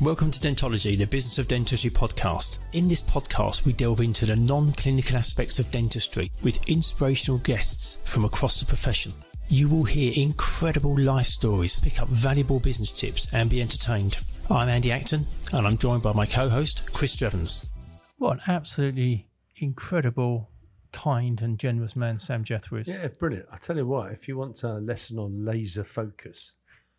Welcome to Dentology, the Business of Dentistry podcast. In this podcast, we delve into the non clinical aspects of dentistry with inspirational guests from across the profession. You will hear incredible life stories, pick up valuable business tips, and be entertained. I'm Andy Acton, and I'm joined by my co host, Chris Drevens. What an absolutely incredible, kind, and generous man Sam Jethwa is. Yeah, brilliant. I tell you what, if you want a lesson on laser focus,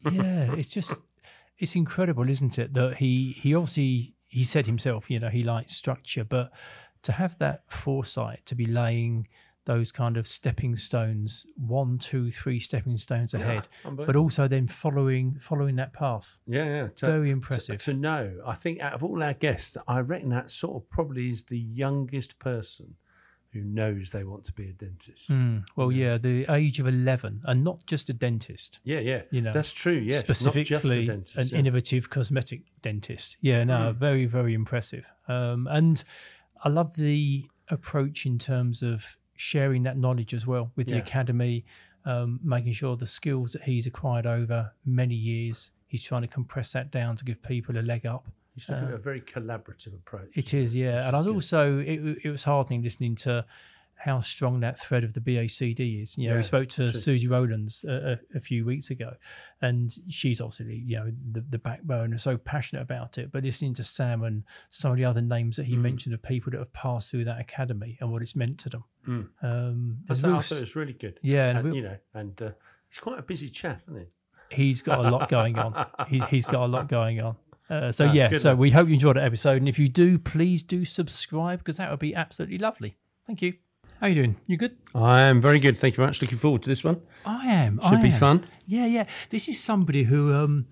yeah, it's just it's incredible, isn't it? That he he obviously he said himself, you know, he likes structure, but to have that foresight to be laying those kind of stepping stones, one, two, three stepping stones ahead, yeah, but also then following following that path. Yeah, yeah, to, very impressive. To, to, know, I think out of all our guests, I reckon that sort of probably is the youngest person who knows they want to be a dentist. Mm, well, yeah. yeah. the age of 11 and not just a dentist. Yeah, yeah. You know, that's true. Yes. Specifically dentist, an yeah. innovative cosmetic dentist. Yeah, no, mm. very, very impressive. Um, and I love the approach in terms of sharing that knowledge as well with yeah. the academy, um, making sure the skills that he's acquired over many years, he's trying to compress that down to give people a leg up. He's looking at a very collaborative approach. It is, yeah. And I was also, it, it, was heartening listening to how strong that thread of the BACD is. You know, yeah, we spoke to true. Susie Rowlands a, a, a, few weeks ago, and she's obviously, you know, the, the backbone and so passionate about it. But listening to Sam and some of the other names that he mm. mentioned of people that have passed through that academy and what it's meant to them. Mm. Um, I thought it was really good. Yeah. And, and you know, and uh, he's quite a busy chap, isn't he? He's got a lot going on. he, has got a lot going on. Uh, so ah, yeah, so we hope you enjoyed that episode, and if you do, please do subscribe because that would be absolutely lovely. Thank you. How you doing? You good? I am very good. Thank you very much. Looking forward to this one. I am. Should I be am. fun. Yeah, yeah. This is somebody who um,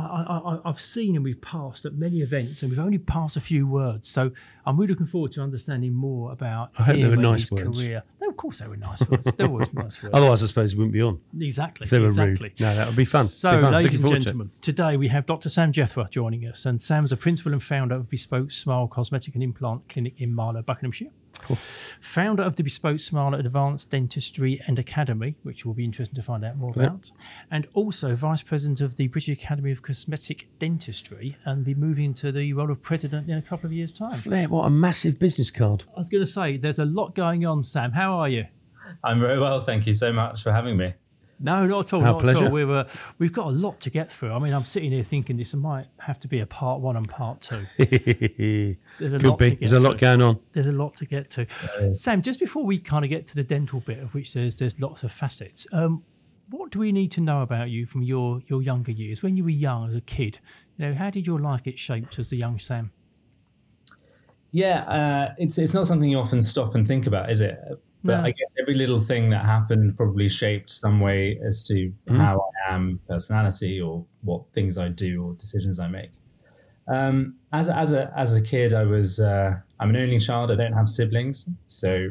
I, have seen and we've passed at many events, and we've only passed a few words. So I'm really looking forward to understanding more about I hope they were nice his words. career. No, of course they were nice words. They were always nice words. Otherwise, I suppose we wouldn't be on. Exactly. If they were exactly. rude. No, that would be fun. So, be fun. ladies and gentlemen, to today we have Dr. Sam Jethwa joining us, and Sam's a principal and founder of Bespoke Smile Cosmetic and Implant Clinic in Marlow, Buckinghamshire. Cool. Founder of the Bespoke Smile Advanced Dentistry and Academy, which will be interesting to find out more about, and also Vice President of the British Academy of Cosmetic Dentistry, and be moving into the role of President in a couple of years' time. Flair, what a massive business card! I was going to say, there's a lot going on. Sam, how are you? I'm very well, thank you so much for having me. No, not at all. Our not pleasure. at all. We've, uh, we've got a lot to get through. I mean, I'm sitting here thinking this might have to be a part one and part two. There's a Could lot be. There's a lot going on. There's a lot to get to. Sam, just before we kind of get to the dental bit, of which there's there's lots of facets. Um, what do we need to know about you from your your younger years when you were young as a kid? You know, how did your life get shaped as the young Sam? Yeah, uh, it's it's not something you often stop and think about, is it? But no. I guess every little thing that happened probably shaped some way as to mm. how I am, personality, or what things I do or decisions I make. Um, as as a as a kid, I was uh, I'm an only child. I don't have siblings, so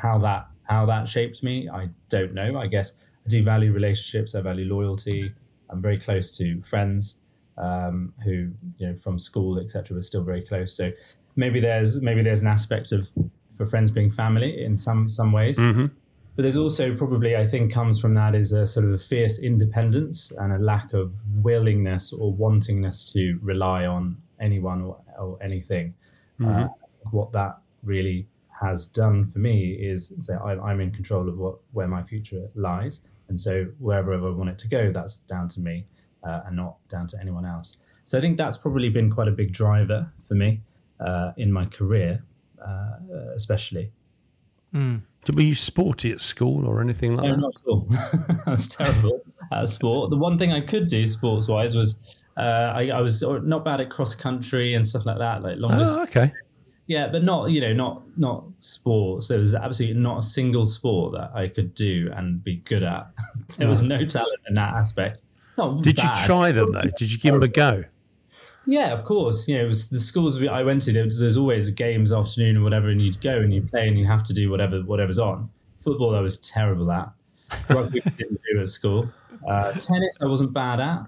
how that how that shaped me, I don't know. I guess I do value relationships. I value loyalty. I'm very close to friends um, who you know from school, etc. We're still very close. So maybe there's maybe there's an aspect of for friends being family in some some ways. Mm-hmm. But there's also probably I think comes from that is a sort of a fierce independence and a lack of willingness or wantingness to rely on anyone or, or anything. Mm-hmm. Uh, what that really has done for me is say I'm in control of what where my future lies, and so wherever I want it to go, that's down to me uh, and not down to anyone else. So I think that's probably been quite a big driver for me uh, in my career. Uh, especially. Mm. Were you sporty at school or anything like no, that? not at all. That's terrible at sport. The one thing I could do sports wise was uh, I, I, was not bad at cross country and stuff like that. Like long oh, okay. Yeah, but not you know not not sports. There was absolutely not a single sport that I could do and be good at. there was no talent in that aspect. Not Did bad. you try them though? Did you give them a go? Yeah, of course. You know, it was the schools I went to, there there's always games afternoon or whatever, and you'd go and you play and you have to do whatever whatever's on. Football, I was terrible at. Rugby didn't do at school. Uh, tennis, I wasn't bad at.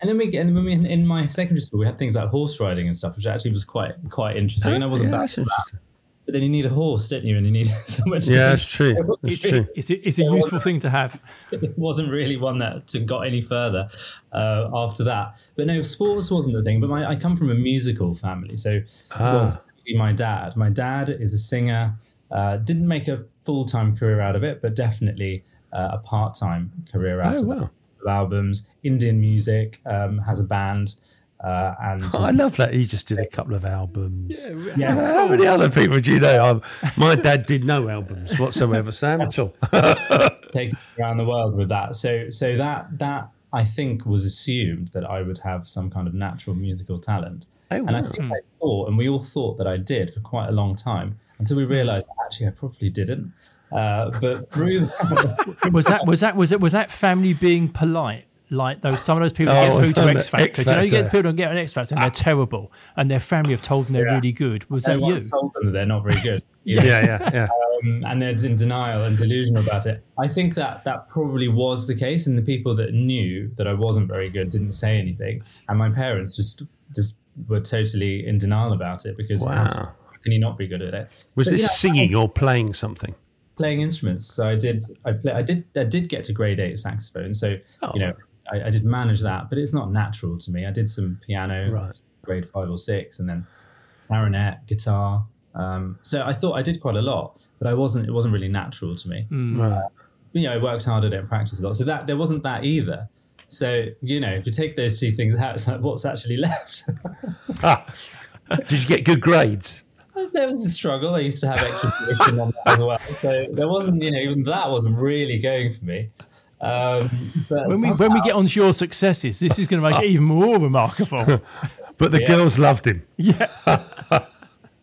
And then we, and when we in my secondary school, we had things like horse riding and stuff, which actually was quite quite interesting. and I wasn't yeah, bad at that. But then you need a horse, don't you? And you need somewhere to Yeah, do that's true. That's true. It's a, it's a useful thing to have. it wasn't really one that to got any further uh, after that. But no, sports wasn't the thing. But my, I come from a musical family, so well, my dad. My dad is a singer. Uh, didn't make a full time career out of it, but definitely uh, a part time career out Oh, of wow. it. Albums, Indian music, um, has a band, uh, and I love that he just did a couple of albums. yeah, How many other people do you know? Um, my dad did no albums whatsoever, Sam, at all. taken around the world with that. So so that that I think was assumed that I would have some kind of natural musical talent. Oh, And I think I thought, and we all thought that I did for quite a long time until we realised actually I probably didn't. Uh, but through Was that was that was it was that family being polite? Like those some of those people that Oh, get through to on the X Factor. Do you know you get Factor. people that get an X Factor and they're terrible, and their family have told them they're Yeah. really good. Was I that you? told them they're not very good. yeah, yeah, yeah. um, and they're in denial and delusional about it. I think that that probably was the case, and the people that knew that I wasn't very good didn't say anything, and my parents just just were totally in denial about it because how Wow. can you not be good at it? Was But, this you know, singing or playing something? playing instruments. So I did, I play, I did, I did get to grade eight saxophone. So Oh. you know, I, I did manage that, but it's not natural to me. I did some piano, Right. grade five or six, and then clarinet, guitar. Um, so I thought I did quite a lot, but I wasn't. It wasn't really natural to me. Right. You know, I worked hard at it and practiced a lot. So that there wasn't that either. So you know, if you take those two things out, it's like what's actually left. Ah, did you get good grades? there was a struggle. I used to have extra tuition on that as well. So there wasn't, you know, even that wasn't really going for me. Um, but When we when we get onto your successes, this is going to make it even more remarkable. But the Yeah. girls loved him. yeah,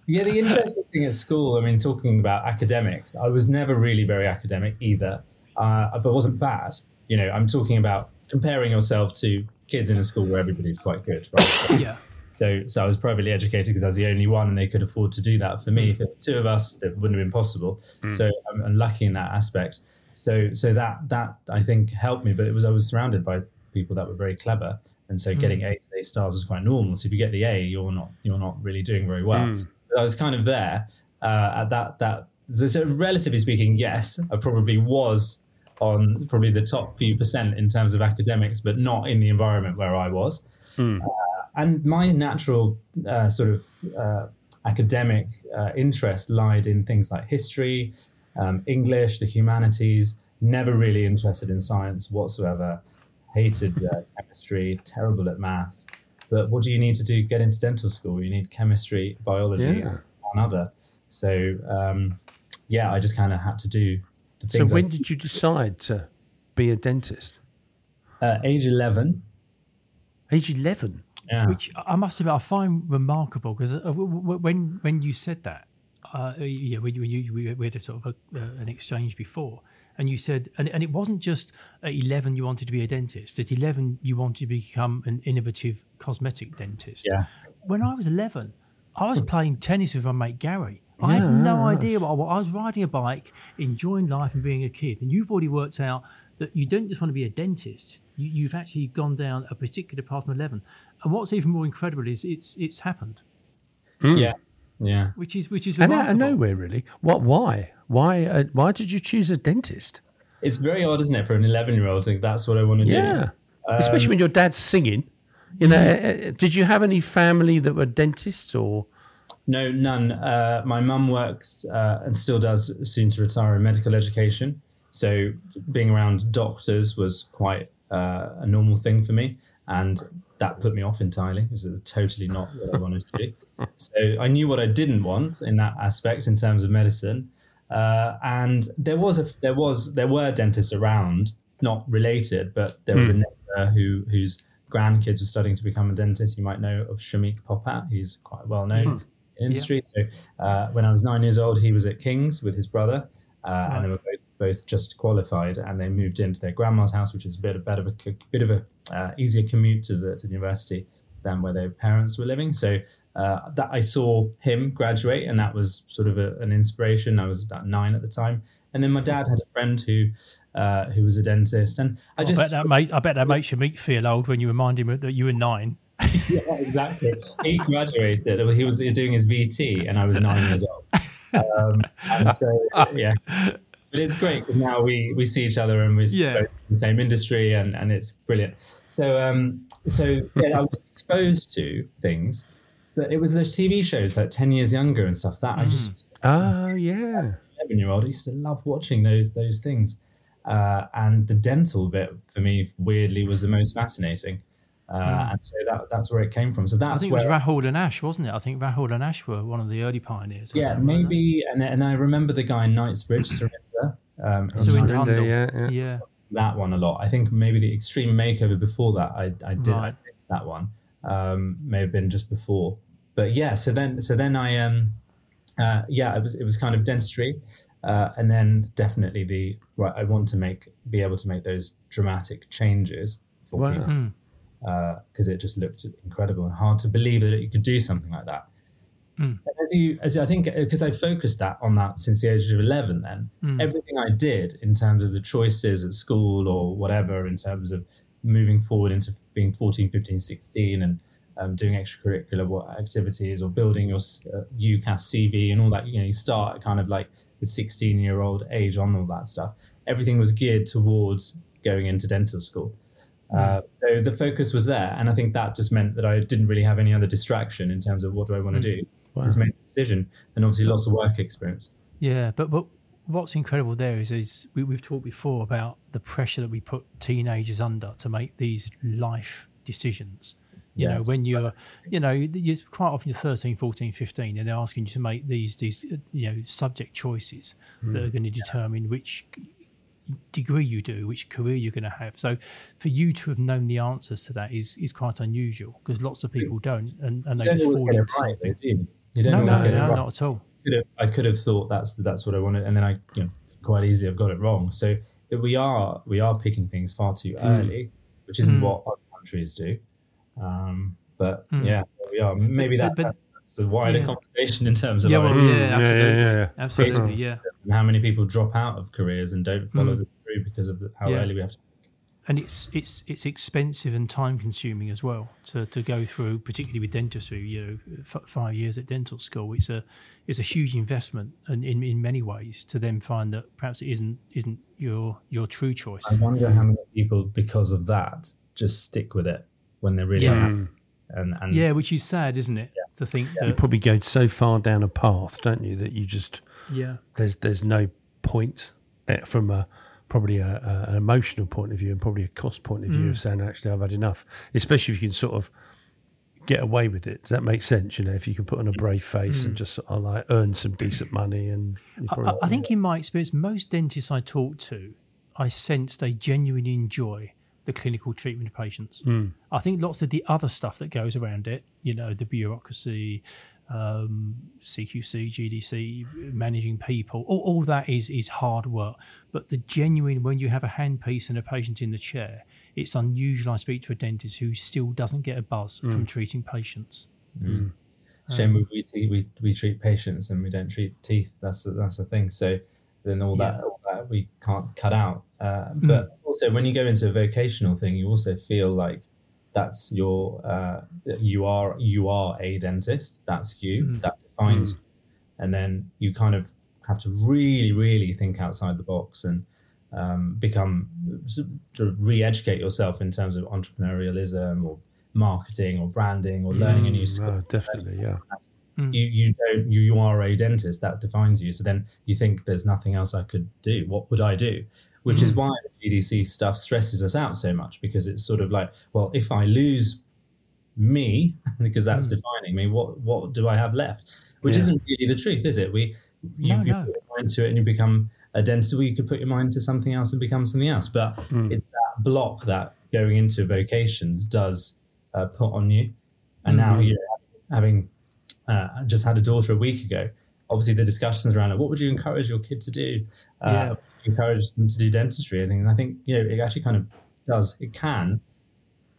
Yeah, the interesting thing at school, I mean, talking about academics, I was never really very academic either, uh, but wasn't bad. You know, I'm talking about comparing yourself to kids in a school where everybody's quite good, right? yeah. so, so I was privately educated because I was the only one, and they could afford to do that for me. If there were two of us, that wouldn't have been possible. So I'm, I'm lucky in that aspect. So, so that that I think helped me. But it was I was surrounded by people that were very clever, and so getting A, A stars was quite normal. So if you get the A, you're not you're not really doing very well. So I was kind of there uh, at that that. So, so relatively speaking, yes, I probably was on probably the top few percent in terms of academics, but not in the environment where I was. Uh, and my natural uh, sort of uh, academic uh, interest lied in things like history, um, English, the humanities. Never really interested in science whatsoever. Hated uh, chemistry. Terrible at maths. But what do you need to do? Get into dental school. You need chemistry, biology, Yeah. one other. So um, yeah, I just kind of had to do the So things. I- when did you decide to be a dentist? uh, age eleven. Age 11. Yeah. Which I must admit I find remarkable because when when you said that, uh, yeah, when you, we we had a sort of a, uh, an exchange before, and you said, and, and it wasn't just at eleven you wanted to be a dentist. At eleven you wanted to become an innovative cosmetic dentist. Yeah. When I was eleven, I was playing tennis with my mate Gary. I had no idea what I was. I was riding a bike, enjoying life and being a kid. And you've already worked out that you don't just want to be a dentist. You, you've actually gone down a particular path from eleven. And what's even more incredible is it's it's happened, Yeah. Yeah. which is which is And remarkable. out of nowhere, really. What? Why? Why? Uh, why did you choose a dentist? It's very odd, isn't it, for an 11 year old to think that's what I want to do. Yeah, do? especially when your dad's singing. You know, uh, uh, did you have any family that were dentists or? No, none. Uh, my mum works uh, and still does, soon to retire in medical education. So being around doctors was quite uh, a normal thing for me. And that put me off entirely. It was totally not what I wanted to do. So I knew what I didn't want in that aspect in terms of medicine. Uh, and there was a there was there were dentists around, not related, but there was a neighbour who whose grandkids were studying to become a dentist. You might know of Shamik Popat. He's quite well known in industry. So uh, when I was nine years old, he was at King's with his brother, uh, and they were both, both just qualified, and they moved into their grandma's house, which is a bit, a bit of a bit of a uh, easier commute to the to the university than where their parents were living. So uh, that I saw him graduate, and that was sort of a, an inspiration. I was about nine at the time, and then my dad had a friend who uh, who was a dentist, and I I just bet that make, I bet that makes you meet feel old when you remind him that you were nine. yeah, exactly. He graduated. He was doing his VT, and I was nine years old. Um, and so, yeah. But it's great because now we, we see each other and we're Yeah. both in the same industry and, and it's brilliant. So um, so yeah, I was exposed to things, but it was those TV shows like Ten Years Younger and stuff that I just Oh, yeah. eleven year old I used to love watching those those things, uh, and the dental bit for me weirdly was the most fascinating, uh, and so that that's where it came from. So Hmm. I that's think it was Rahul and Ash, wasn't it? I think Rahul and Ash were one of the early pioneers. yeah maybe and and I remember the guy in Knightsbridge Surinder. Um, in Surinder yeah, yeah. Yeah. that one a lot. I think maybe the Extreme Makeover before that, I, I did I Right. missed that one. Um, may have been just before, but yeah. So then, so then I um, uh, yeah, it was it was kind of dentistry, uh, and then definitely the right. I want to make be able to make those dramatic changes for Wow. people Hmm. because it just looked incredible and hard to believe that you could do something like that. Mm. As you, as I think, because I focused that on that since the age of eleven, then Mm. everything I did in terms of the choices at school or whatever, in terms of moving forward into being 14, 15, 16, and um, doing extracurricular what activities or building your uh, UCAS CV and all that, you know, you start at kind of like the 16 year old age on all that stuff. Everything was geared towards going into dental school. Uh, so the focus was there, and I think that just meant that I didn't really have any other distraction in terms of what do I want to do. Wow. Just make a decision, and obviously lots of work experience. Yeah, but but what's incredible there is is we, we've talked before about the pressure that we put teenagers under to make these life decisions. You know, when you're, you know, you're quite often you're 13, 14, 15, and they're asking you to make these these uh, you know subject choices that are going to determine which degree you do, which career you're going to have. So, for you to have known the answers to that is is quite unusual because lots of people don't, and, and they just fall into right, something. you? Don't No, always no, get it no, right. not at all. Could have, I could have thought that's that's what I wanted, and then I, you know, quite easily I've got it wrong. So we are we are picking things far too early, which isn't Mm. what other countries do. Um, but Mm. yeah, we are. Maybe that, But- but- that's a wider yeah. conversation in terms of Yeah, our well, yeah, Mm, yeah, absolutely. yeah, yeah. Absolutely, yeah. and how many people drop out of careers and don't follow Mm. through because of the, how Yeah. early we have to. And it's it's it's expensive and time consuming as well to, to go through, particularly with dentistry. You know, f- five years at dental school, it's a it's a huge investment, and in, in many ways, to then find that perhaps it isn't isn't your your true choice. I wonder how many people, because of that, just stick with it when they're really Yeah. happy. And, and Yeah, which is sad, isn't it? To think You that probably go so far down a path, don't you, that you just yeah, there's there's no point eh, from a probably a, a, an emotional point of view and probably a cost point of view of mm. saying actually I've had enough. Especially if you can sort of get away with it. Does that make sense? You know, if you can put on a brave face and mm. just sort of like earn some decent money and I, probably- I- I think in my experience, most dentists I talk to, I sense they genuinely enjoy the clinical treatment of patients. Mm. I think lots of the other stuff that goes around it, you know, the bureaucracy, um, CQC, GDC, managing people, all, all that is is hard work. But the genuine, when you have a handpiece and a patient in the chair, it's unusual. I speak to a dentist who still doesn't get a buzz mm. from treating patients. Mm. Mm. Um, Shame we, we, te- we we treat patients and we don't treat teeth. That's the, that's the thing. So then all that all that we can't cut out. Uh, but also when you go into a vocational thing, you also feel like that's your uh, you are you are a dentist. That's you. That defines you. And then you kind of have to really really think outside the box and um, become to re-educate yourself in terms of entrepreneurialism or marketing or branding or learning a new skill no, definitely, yeah. you you don't you, you are a dentist that defines you so then you think there's nothing else i could do what would i do which is why the gdc stuff stresses us out so much because it's sort of like well if i lose me because that's defining me what what do i have left which Yeah. isn't really the truth is it we you, No, you no. put your mind to it and you become a dentist or you could put your mind to something else and become something else but it's that block that going into vocations does uh, put on you and now Mm-hmm. you're having uh, just had a daughter a week ago. Obviously, the discussions around it. What would you encourage your kid to do? Uh, Yeah. encourage them to do dentistry. I think, and I think you know, it actually kind of does. It can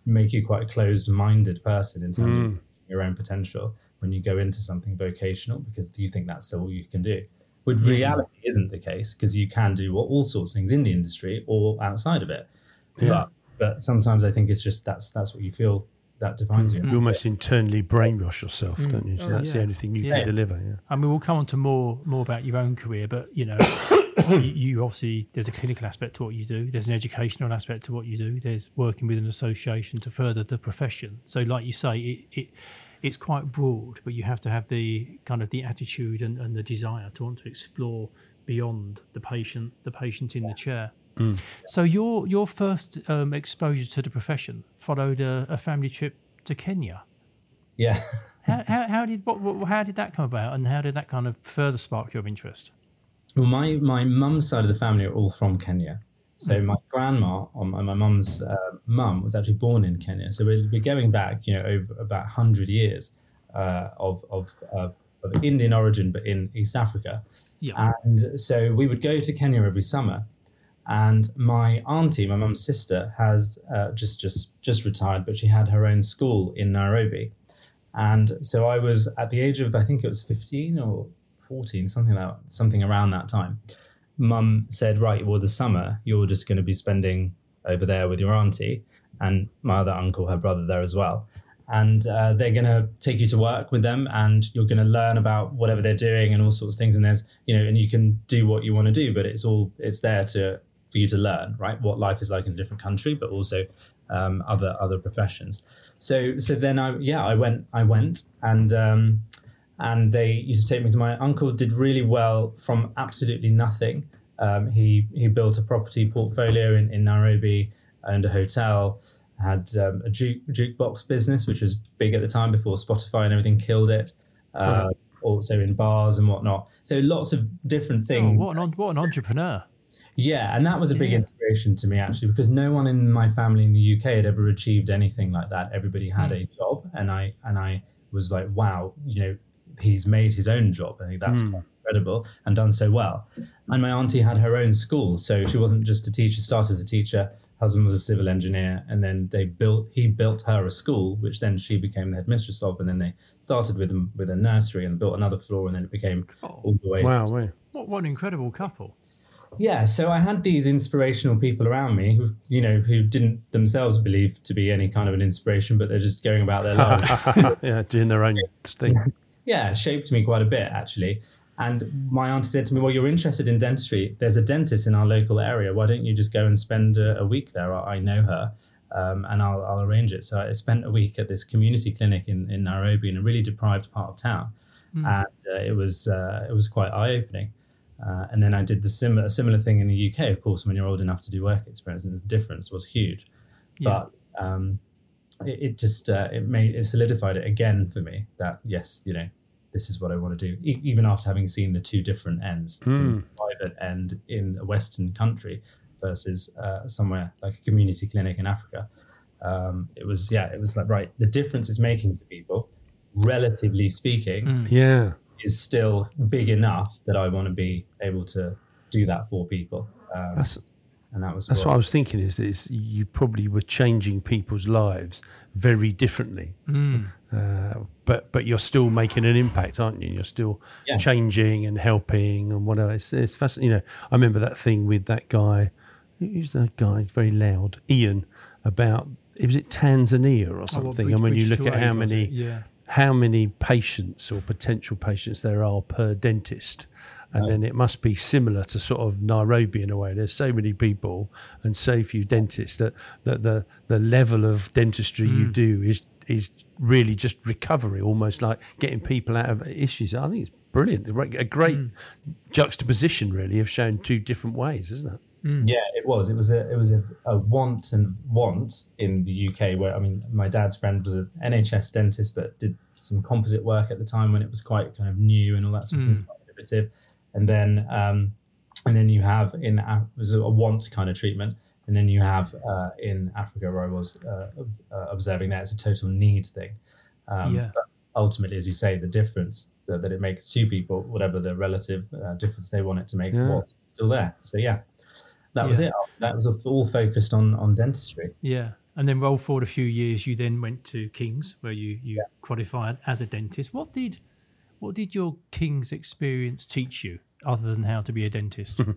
make you quite a closed-minded person in terms of your own potential when you go into something vocational because do you think that's all you can do. With reality, isn't the case because you can do all all sorts of things in the industry or outside of it. Yeah. But, but sometimes I think it's just that's that's what you feel that defines you. Mm. You almost internally brainwash yourself, mm. don't you? So Oh, that's the only thing you Yeah. can deliver. Yeah. I mean, we'll come on to more more about your own career, but you know, you, you obviously there's a clinical aspect to what you do. There's an educational aspect to what you do. There's working with an association to further the profession. So, like you say, it, it it's quite broad, but you have to have the kind of the attitude and, and the desire to want to explore beyond the patient, the patient in the chair. So, your your first um, exposure to the profession followed a, a family trip to Kenya. Yeah. How, how, how did what, what, how did that come about, and how did that kind of further spark your interest? Well, my my mum's side of the family are all from Kenya. So my grandma, on my, my mum's uh, mum, was actually born in Kenya. So we're, we're going back, you know, over about hundred years uh, of of, uh, of Indian origin, but in East Africa. Yeah. And so we would go to Kenya every summer. And my auntie, my mum's sister, has uh, just just just retired, but she had her own school in Nairobi. And so I was at the age of I think it was 15 or 14, something like something around that time. Mum said, "Right, well, the summer you're just going to be spending over there with your auntie and my other uncle, her brother, there as well." And uh, they're going to take you to work with them, and you're going to learn about whatever they're doing and all sorts of things. And there's, you know, and you can do what you want to do, but it's all it's there to for you to learn, right? What life is like in a different country, but also um, other other professions. So so then I yeah I went I went and um, and they used to take me to my uncle did really well from absolutely nothing. Um, he he built a property portfolio in, in Nairobi, owned a hotel, had um, a juke jukebox business which was big at the time before Spotify and everything killed it. Uh, Also in bars and whatnot. So lots of different Oh, things. what an what an entrepreneur! Yeah, and that was a big Yeah. inspiration to me actually, because no one in my family in the UK had ever achieved anything like that. Everybody had hmm. a job, and I and I was like, wow, you know, he's made his own job. I think that's hmm. quite incredible and done so well. And my auntie had her own school, so she wasn't just a teacher. Started as a teacher. Husband was a civil engineer, and then they built. He built her a school, which then she became the headmistress of, and then they started with them with a nursery and built another floor, and then it became oh, all the way Wow. wow. What what an incredible couple! Yeah so i had these inspirational people around me who you know who didn't themselves believe to be any kind of an inspiration but they're just going about their life. yeah, doing their own thing. yeah shaped me quite a bit actually. And my auntie said to me well you're interested in dentistry. There's a dentist in our local area. Why don't you just go and spend a, a week there? I I know her um, and I'll, I'll arrange it. So i spent a week at this community clinic in, in nairobi in a really deprived part of town. And uh, it was uh, it was quite eye-opening uh, and then I did the similar similar thing in the UK, of course, when you're old enough to do work experience, and the difference was huge. Yeah. But um, it, it just uh, it made it solidified it again for me that yes, you know, this is what I want to do. E- even after having seen the two different ends, the private end in a Western country versus uh, somewhere like a community clinic in Africa, um, it was yeah, it was like right, the difference is making to people, relatively speaking Yeah. Is still big enough that I want to be able to do that for people. Um, That's and that was that's what, what I was thinking. Is is you probably were changing people's lives very differently, uh, but but you're still making an impact, aren't you? You're still Yeah. changing and helping and whatever. It's, it's fascinating. You know, I remember that thing with that guy. Who's that guy? Very loud, Ian. About was it Tanzania or Oh, what, something? Bridge- and when you look at how Aid, many yeah. How many patients or potential patients there are per dentist. And then it must be similar to sort of Nairobi in a way. There's so many people and so few dentists that, that the the level of dentistry you mm. do is is really just recovery, almost like getting people out of issues. I think it's brilliant. A great- A great mm. juxtaposition, really, of showing two different ways, isn't it? Yeah, it was. It was a it was a, a want and want in the UK where I mean, my dad's friend was an NHS dentist, but did some composite work at the time when it was quite kind of new and all that sort of thing, quite innovative. And then um, and then you have in it was a want kind of treatment. And then you have uh, in Africa, where I was uh, uh, observing that it's a total need thing. Um, Yeah. Ultimately, as you say, the difference that, that it makes to people, whatever the relative uh, difference they want it to make, Yeah. was still there. So yeah, that was it. After that was all focused on on dentistry. Yeah. And then roll forward a few years, you then went to King's, where you, you qualified as a dentist. What did what did your King's experience teach you, other than how to be a dentist?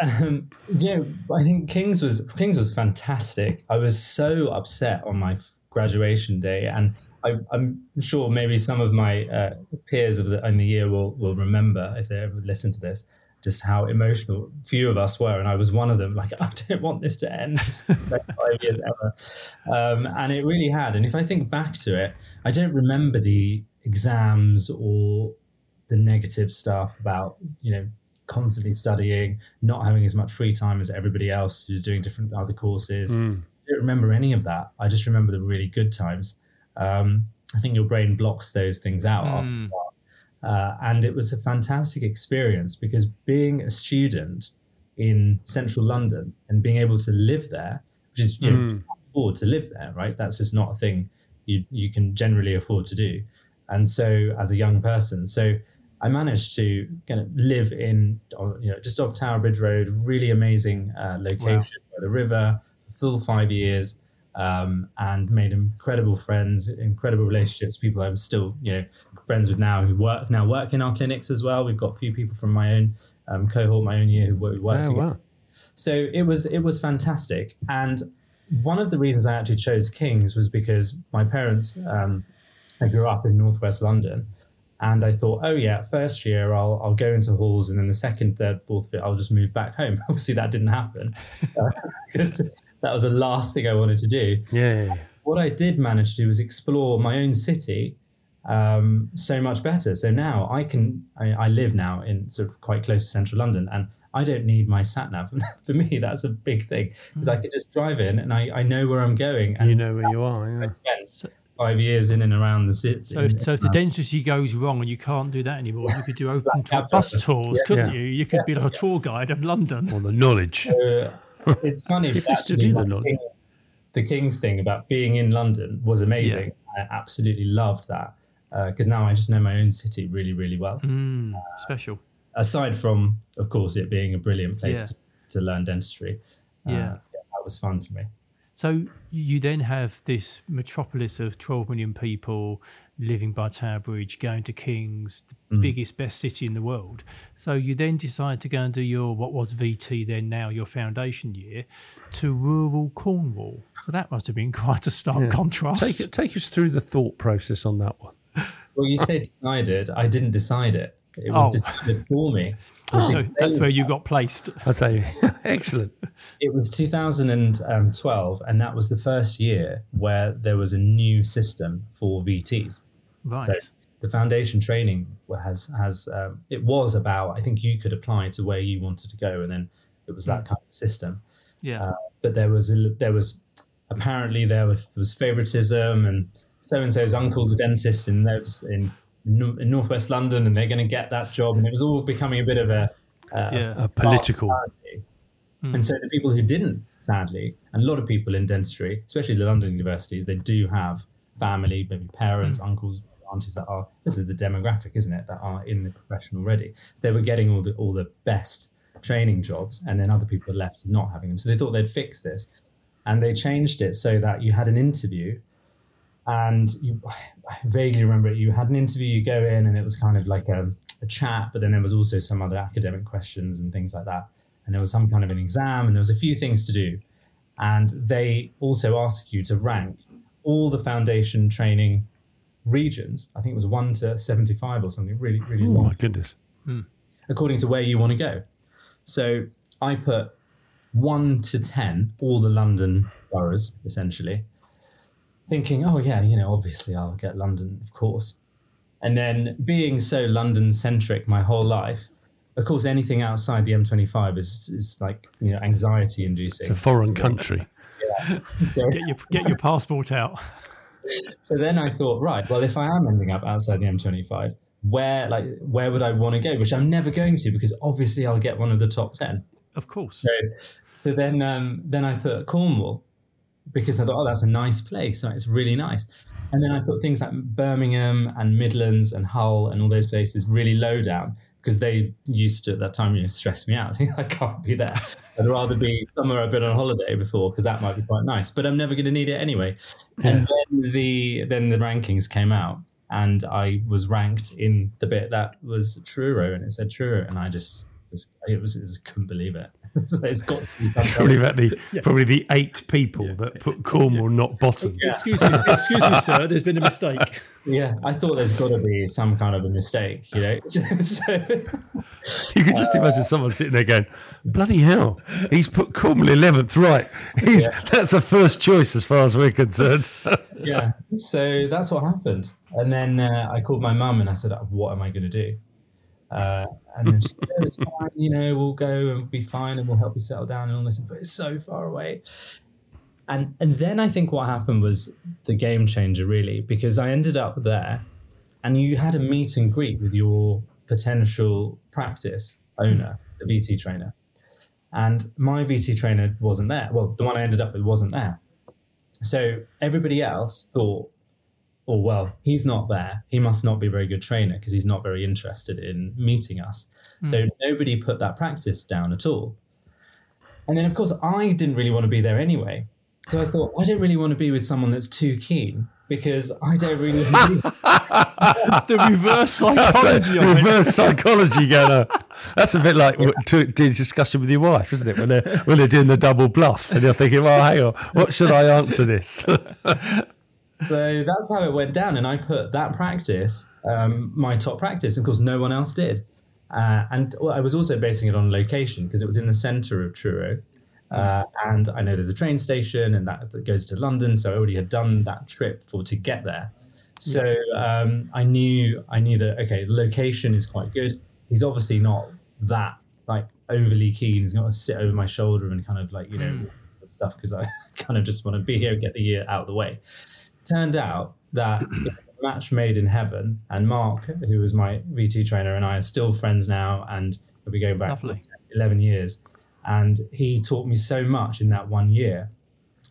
Um, yeah, I think Kings was Kings was fantastic. I was so upset on my graduation day, and I, am sure maybe some of my uh, peers of the, in the year will will remember if they ever listen to this just how emotional few of us were, and I was one of them. Like, I don't want this to end. This five years ever, um, and it really had. And if I think back to it, I don't remember the exams or the negative stuff about you know constantly studying, not having as much free time as everybody else who's doing different other courses. Mm. I don't remember any of that. I just remember the really good times. Um, I think your brain blocks those things out mm. after a while. Uh, and it was a fantastic experience because being a student in central London and being able to live there, which is you mm. know, afford to live there, right? That's just not a thing you you can generally afford to do. And so, as a young person, so I managed to kind of live in, you know, just off Tower Bridge Road, really amazing uh, location wow. by the river, full five years, um, and made incredible friends, incredible relationships. People I'm still, you know, friends with now who work now work in our clinics as well. We've got a few people from my own um, cohort, my own year, who work, oh, together. Wow. So it was it was fantastic, and one of the reasons I actually chose King's was because my parents, um, I grew up in northwest London and I thought, oh yeah, first year I'll I'll go into halls, and then the second, third, fourth bit I'll just move back home. Obviously, that didn't happen. uh, that was the last thing I wanted to do. Yeah, yeah, What I did manage to do was explore my own city um, so much better. So now I can. I, I, live now in sort of quite close to central London, and I don't need my sat nav. For me, that's a big thing because. I can just drive in and I, I know where I'm going. And you know where you are. Yeah. I spent five years in and around the city. So, if, so if the density goes wrong and you can't do that anymore, you could do open tour, bus tours, yeah. couldn't yeah. you? You could yeah. be like a tour guide of London. Or the knowledge. Uh, it's funny. actually, the, knowledge. King, the King's thing about being in London was amazing. I absolutely loved that because uh, now I just know my own city really, really well. Mm, uh, special. Aside from, of course, it being a brilliant place to, to, learn dentistry. Uh, yeah. that was fun for me. So you then have this metropolis of 12 million people living by Tower Bridge, going to King's, the mm. biggest, best city in the world. So you then decide to go and do your, what was VT then, now your foundation year, to rural Cornwall. So that must have been quite a stark yeah. contrast. Take, take us through the thought process on that one. Well, you say decided. I didn't decide it. It was oh. decided for me. Oh, so that's where you got placed. I say, excellent. It was 2012, and that was the first year where there was a new system for VTs. Right. So the foundation training has has um, it was about. I think you could apply to where you wanted to go, and then it was that mm. kind of system. Yeah. Uh, but there was a, there was apparently there was, there was favoritism, and so and so's uncle's a dentist in those in in northwest London, and they're going to get that job, and it was all becoming a bit of a, uh, yeah. a, a political. Mm. And so the people who didn't, sadly, and a lot of people in dentistry, especially the London universities, they do have family, maybe parents, mm. uncles, aunties that are. This is the demographic, isn't it? That are in the profession already. So they were getting all the all the best training jobs, and then other people left not having them. So they thought they'd fix this, and they changed it so that you had an interview and you I vaguely remember it. You had an interview, you go in, and it was kind of like a, a, chat, but then there was also some other academic questions and things like that. And there was some kind of an exam, and there was a few things to do. And they also ask you to rank all the foundation training regions. I think it was one to seventy-five or something. Really, really oh, long. my goodness! Hmm. According to where you want to go. So I put one to ten, all the London boroughs essentially thinking, oh yeah, you know, obviously I'll get London, of course. And then being so London centric my whole life, of course, anything outside the M25 is is like you know anxiety inducing. It's a foreign country. yeah. So get your get your passport out. so then I thought, right, well, if I am ending up outside the M25, where like where would I want to go? Which I'm never going to because obviously I'll get one of the top ten. Of course. So, so then um, then I put Cornwall because I thought, oh, that's a nice place. It's really nice. And then I put things like Birmingham and Midlands and Hull and all those places really low down because they used to at that time you know stress me out. I I can't be there. I'd rather be somewhere I've been on holiday before because that might be quite nice. But I'm never going to need it anyway. Yeah. And then the then the rankings came out, and I was ranked in the bit that was Truro, and it said Truro, and I just, just it was, I just couldn't believe it. so it's got to be It's probably about the probably the eight people that put Cornwall not bottom. Excuse me, excuse me, sir. There's been a mistake. Yeah, I thought there's got to be some kind of a mistake, you know. so, You could just imagine someone sitting there going, "Bloody hell, he's put Cornwall eleventh, right? He's, That's a first choice as far as we're concerned." yeah, so that's what happened. And then uh, I called my mum and I said, "What am I going to do?" Uh, and then she said, "Oh, "It's fine, you know, we'll go and be fine, and we'll help you settle down and all this." But it's so far away. And and then I think what happened was the game changer, really, because I ended up there, and you had a meet and greet with your potential practice owner, the VT trainer, and my VT trainer wasn't there. Well, the one I ended up with wasn't there. So everybody else thought, oh, well, he's not there. He must not be a very good trainer because he's not very interested in meeting us. So hmm. nobody put that practice down at all. And then, of course, I didn't really want to be there anyway. So I thought, I don't really want to be with someone that's too keen because I don't really. The reverse psychology of reverse psychology going on. That's a bit like what- to, to discussion with your wife, isn't it? When they're when they're doing the double bluff and you're thinking, "Well, hang on, what should I answer this?" so that's how it went down. And I put that practice, um, my top practice. And of course, no one else did. Uh, and well, I was also basing it on location because it was in the center of Truro. Uh, and I know there's a train station and that, that goes to London. So I already had done that trip for to get there. So um, I knew I knew that okay, location is quite good. He's obviously not that like overly keen. He's not going to sit over my shoulder and kind of like you know all that sort of stuff because I kind of just want to be here and get the year out of the way. Turned out that it was a match made in heaven, and Mark, who was my VT trainer, and I are still friends now, and we'll be going back Lovely. 11 years. And he taught me so much in that one year.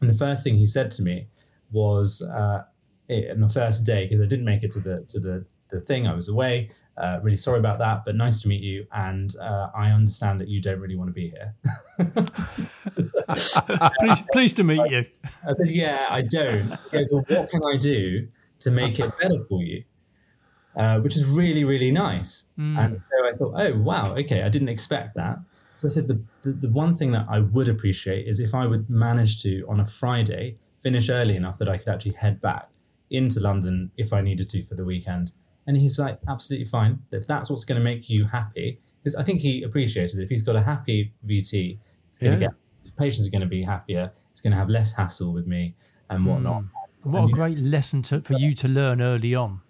And the first thing he said to me was, uh, it, on the first day, because I didn't make it to the to the the thing, I was away. Uh, really sorry about that, but nice to meet you. And uh, I understand that you don't really want to be here. Pleased, pleased to meet you. I said, Yeah, I don't. He goes, Well, what can I do to make it better for you? Uh, which is really, really nice. And so I thought, Oh, wow, okay, I didn't expect that. So I said, the, the, the one thing that I would appreciate is if I would manage to, on a Friday, finish early enough that I could actually head back into London if I needed to for the weekend. And he's like, Absolutely fine. If that's what's going to make you happy, because I think he appreciated it. If he's got a happy VT, it's going to Yeah. get patients are going to be happier. It's going to have less hassle with me and whatnot. What a great lesson to, for you to learn early on.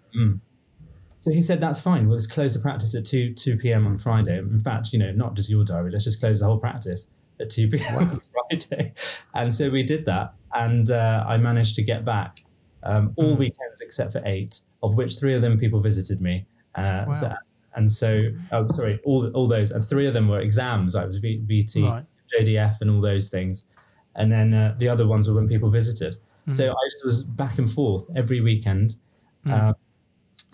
So he said, "That's fine. We'll just close the practice at two two p.m. on Friday. In fact, you know, not just your diary. Let's just close the whole practice at two p.m. on Friday." And so we did that, and uh, I managed to get back um, all weekends except for eight, of which three of them people visited me. Uh, so, and so, oh, sorry, all all those, and three of them were exams. I was V- VT, Right. JDF, and all those things. And then uh, the other ones were when people visited. So I just was back and forth every weekend. Um,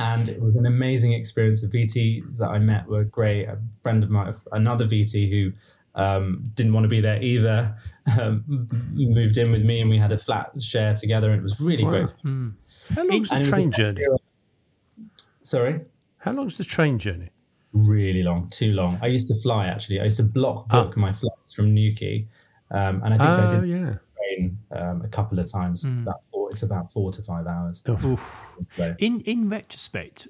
and it was an amazing experience. The VTs that I met were great. A friend of mine, another VT who um, didn't want to be there either, um, moved in with me, and we had a flat share together, and it was really great. How long's the And it train a- journey? Sorry, How long's the train journey? really long, too long. I used to fly actually. I used to block book my flights from Newquay, um, and I think I Oh did yeah. train um, a couple of times. About four, it's about four to five hours. So, In in retrospect,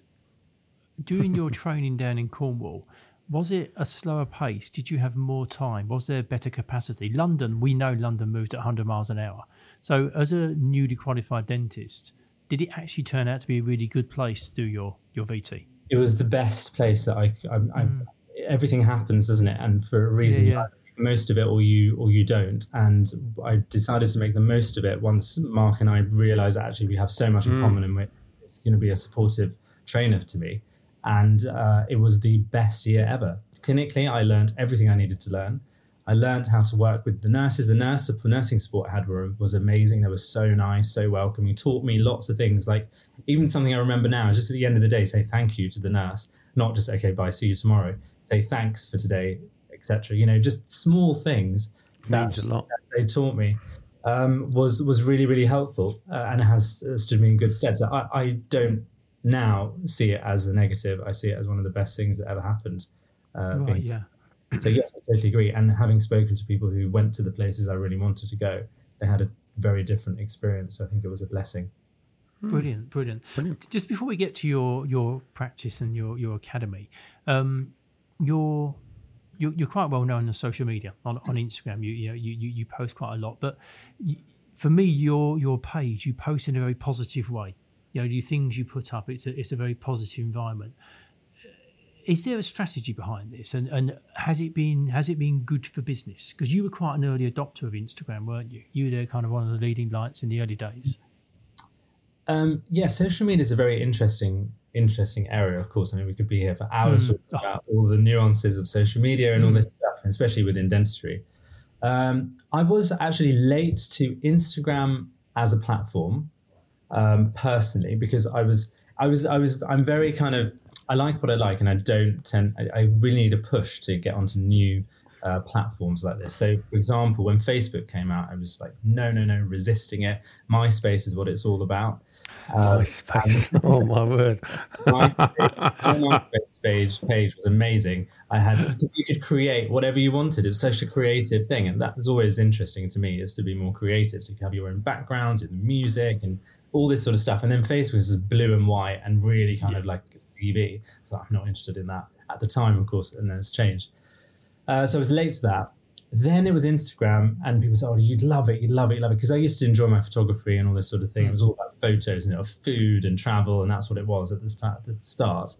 doing your training down in Cornwall, was it a slower pace? Did you have more time? Was there better capacity? London, we know London moves at 100 miles an hour. So, as a newly qualified dentist, did it actually turn out to be a really good place to do your your VT? it was the best place that I, I, I mm. everything happens, doesn't it? And for a reason, Yeah, yeah. either most of it or you or you don't. And I decided to make the most of it once Mark and I realized actually we have so much in mm. common, and it's going to be a supportive trainer to me. And uh, it was the best year ever. Clinically, I learned everything I needed to learn. I learned how to work with the nurses. The nurse, the nursing support I had were, was amazing. They were so nice, so welcoming. Taught me lots of things. Like even something I remember now is just at the end of the day, say thank you to the nurse, not just okay, bye, see you tomorrow. Say thanks for today, etc. You know, just small things that a lot. they taught me um, was was really really helpful uh, and has stood me in good stead. So I, I don't now see it as a negative. I see it as one of the best things that ever happened. Uh, Right, yeah. So yes, I totally agree. And having spoken to people who went to the places I really wanted to go, they had a very different experience. I think it was a blessing. Brilliant, brilliant, brilliant. Just before we get to your your practice and your your academy, um, you're, you're you're quite well known on social media on, on Instagram. You you, know, you you post quite a lot, but you, for me, your your page you post in a very positive way. You know, the things you put up, it's a it's a very positive environment. Is there a strategy behind this, and and has it been has it been good for business? Because you were quite an early adopter of Instagram, weren't you? You were kind of one of the leading lights in the early days. Um, yeah, social media is a very interesting interesting area. Of course, I mean we could be here for hours mm. talking about all the nuances of social media and mm. all this stuff, especially within dentistry. Um, I was actually late to Instagram as a platform um, personally because I was I was I was I'm very kind of I like what I like and I don't tend I, I really need a push to get onto new uh, platforms like this. So, for example, when Facebook came out, I was like, no, no, no, resisting it. MySpace is what it's all about. Uh, MySpace. oh my word. MySpace, MySpace page, page was amazing. I had because you could create whatever you wanted. It was such a creative thing, and that was always interesting to me is to be more creative. So you could have your own backgrounds in the music and all this sort of stuff. And then Facebook was blue and white and really kind yeah. of like TV. So I'm not interested in that at the time, of course, and then it's changed. Uh, so I was late to that. Then it was Instagram, and people said, "Oh, you'd love it, you'd love it, you'd love it," because I used to enjoy my photography and all this sort of thing. It was all about photos and you know, food and travel, and that's what it was at the start. At the start.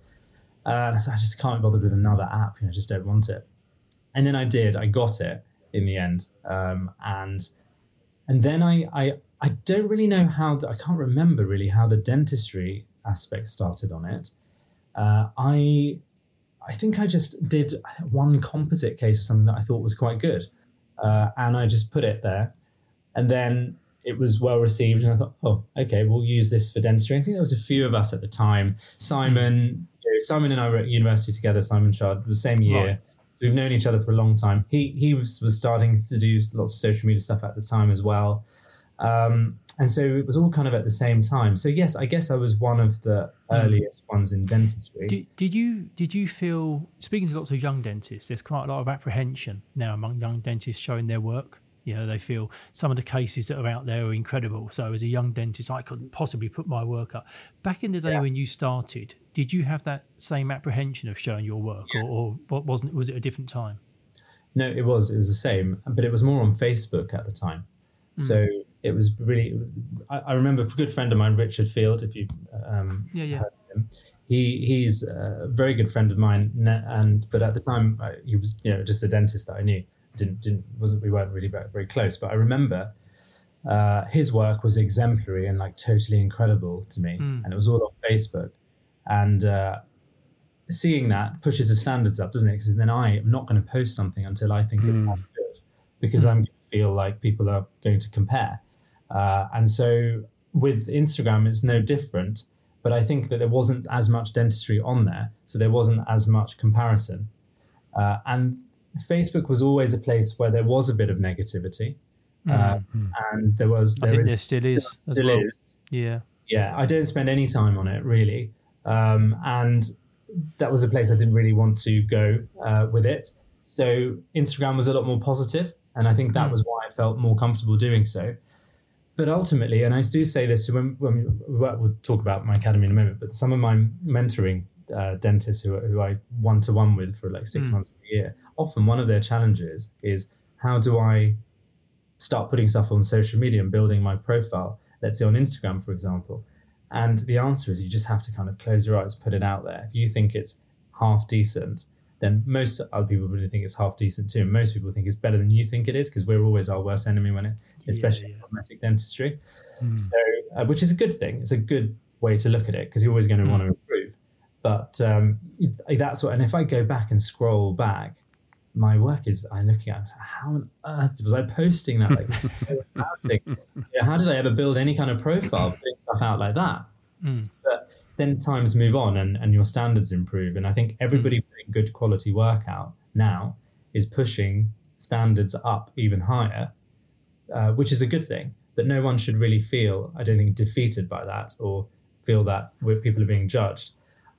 Uh, so I just can't bother with another app. You know, I just don't want it. And then I did. I got it in the end, um, and and then I, I I don't really know how the, I can't remember really how the dentistry aspect started on it. Uh, I I think I just did one composite case or something that I thought was quite good, uh, and I just put it there, and then it was well received, and I thought, oh, okay, we'll use this for dentistry. I think there was a few of us at the time. Simon, you know, Simon and I were at university together. Simon Chard was same year. Right. We've known each other for a long time. He he was, was starting to do lots of social media stuff at the time as well. Um, and so it was all kind of at the same time. So yes, I guess I was one of the hmm. earliest ones in dentistry. Did, did, you did you feel speaking to lots of young dentists? There's quite a lot of apprehension now among young dentists showing their work. You know, they feel some of the cases that are out there are incredible. So as a young dentist, I couldn't possibly put my work up. Back in the day yeah. when you started, did you have that same apprehension of showing your work, yeah. or, or wasn't was it a different time? No, it was. It was the same, but it was more on Facebook at the time. Mm. So it was really it was I, I, remember a good friend of mine richard field if you um yeah yeah. he he's a very good friend of mine and but at the time I, he was you know just a dentist that i knew. Didn't didn't wasn't we weren't really very, very close but i remember uh, his work was exemplary and like totally incredible to me. Mm. and it was all on facebook. And uh, seeing that pushes the standards up doesn't it? Because then i am not going to post something until i think mm. it's good because mm. i'm going to feel like people are going to compare uh, and so with Instagram, it's no different. But I think that there wasn't as much dentistry on there, so there wasn't as much comparison. Uh, and Facebook was always a place where there was a bit of negativity, uh, mm-hmm. and there was. There I think is, there still is. Still well. is. Yeah. Yeah, I don't spend any time on it really, um, and that was a place I didn't really want to go uh, with it. So Instagram was a lot more positive, and I think that mm. was why I felt more comfortable doing so but ultimately, and I do say this when, when we, will talk about my academy in a moment, but some of my mentoring uh, dentists who, who I one to one with for like six mm. months a year, often one of their challenges is how do I start putting stuff on social media and building my profile, let's say on Instagram, for example. And the answer is you just have to kind of close your eyes, put it out there. If you think it's half decent, then most other people really think it's half decent too. And most people think it's better than you think it is because we're always our worst enemy when it, especially yeah, yeah. cosmetic dentistry. Mm. So, uh, which is a good thing. It's a good way to look at it because you're always going to mm. want to improve. But um, that's what. And if I go back and scroll back, my work is I'm looking at how on earth was I posting that? Like, so embarrassing. Yeah, how did I ever build any kind of profile putting stuff out like that? Mm. But then times move on and, and your standards improve. And I think everybody mm. putting good quality work out now is pushing standards up even higher, uh, which is a good thing. That no one should really feel, I don't think, defeated by that or feel that people are being judged.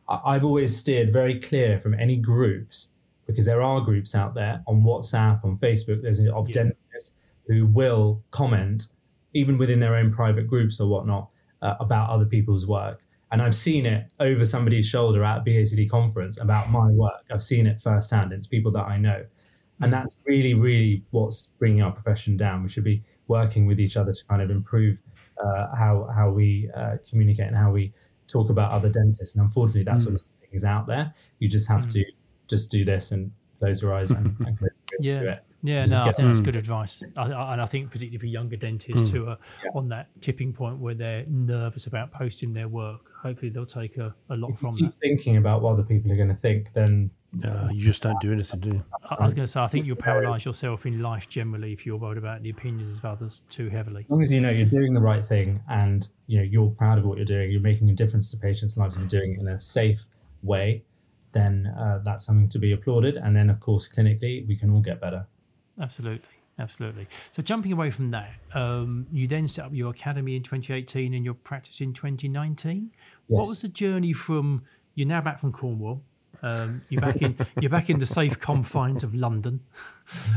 I've always steered very clear from any groups because there are groups out there on WhatsApp, on Facebook. There's of Yeah. dentists who will comment, even within their own private groups or whatnot, uh, about other people's work. And I've seen it over somebody's shoulder at a BACD conference about my work. I've seen it firsthand. It's people that I know. And hmm. that's really, really what's bringing our profession down. We should be working with each other to kind of improve uh, how how we uh, communicate and how we talk about other dentists. And unfortunately, that sort hmm. of thing is out there. You just have hmm. to just do this and close your eyes and, and close your ears to Yeah. it. Yeah, Just no, I get- think that's good advice. I, I, and I think particularly for younger dentists who are Yeah. on that tipping point where they're nervous about posting their work, hopefully they'll take a, a lot If you from keep that. thinking about what other people are going to think, then Uh, you just don't do anything, do you? I, I was going to say, I think you'll paralyse yourself in life generally if you're worried about the opinions of others too heavily. as long as you know you're doing the right thing and you know you're proud of what you're doing, you're making a difference to patients' lives, and you're doing it in a safe way, then uh, that's something to be applauded. And then, of course, clinically, we can all get better. Absolutely. Absolutely. So jumping away from that, um, you then set up your academy in 2018 and your practice in 2019. What was the journey from? You're now back from Cornwall. Um, you're back in. you're back in the safe confines of London.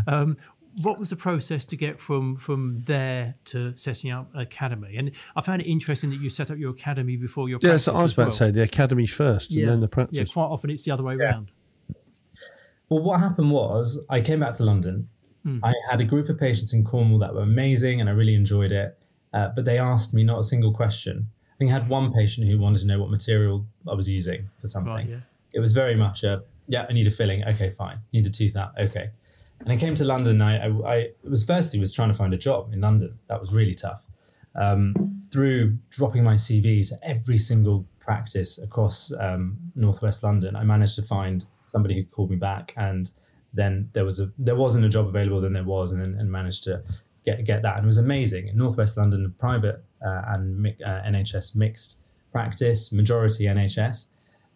Um, what was the process to get from from there to setting up academy? And I found it interesting that you set up your academy before your Yeah, practice so I was about well. to say the academy first and then the practice. Yeah, quite often it's the other way Yeah. around. Well, what happened was I came back to London. Hmm. I had a group of patients in Cornwall that were amazing, and I really enjoyed it. Uh, but they asked me not a single question. I think I had one patient who wanted to know what material I was using for something. Right. Yeah. It was very much a yeah, I need a filling. Okay, fine. Need a tooth out. Okay. And I came to London. I, I, I was firstly was trying to find a job in London. That was really tough. Um, through dropping my CV to every single practice across um, northwest London, I managed to find somebody who called me back, and then there was a there wasn't a job available. Then there was, and then and managed to get get that, and it was amazing. In northwest London, private uh, and uh, NHS mixed practice, majority NHS,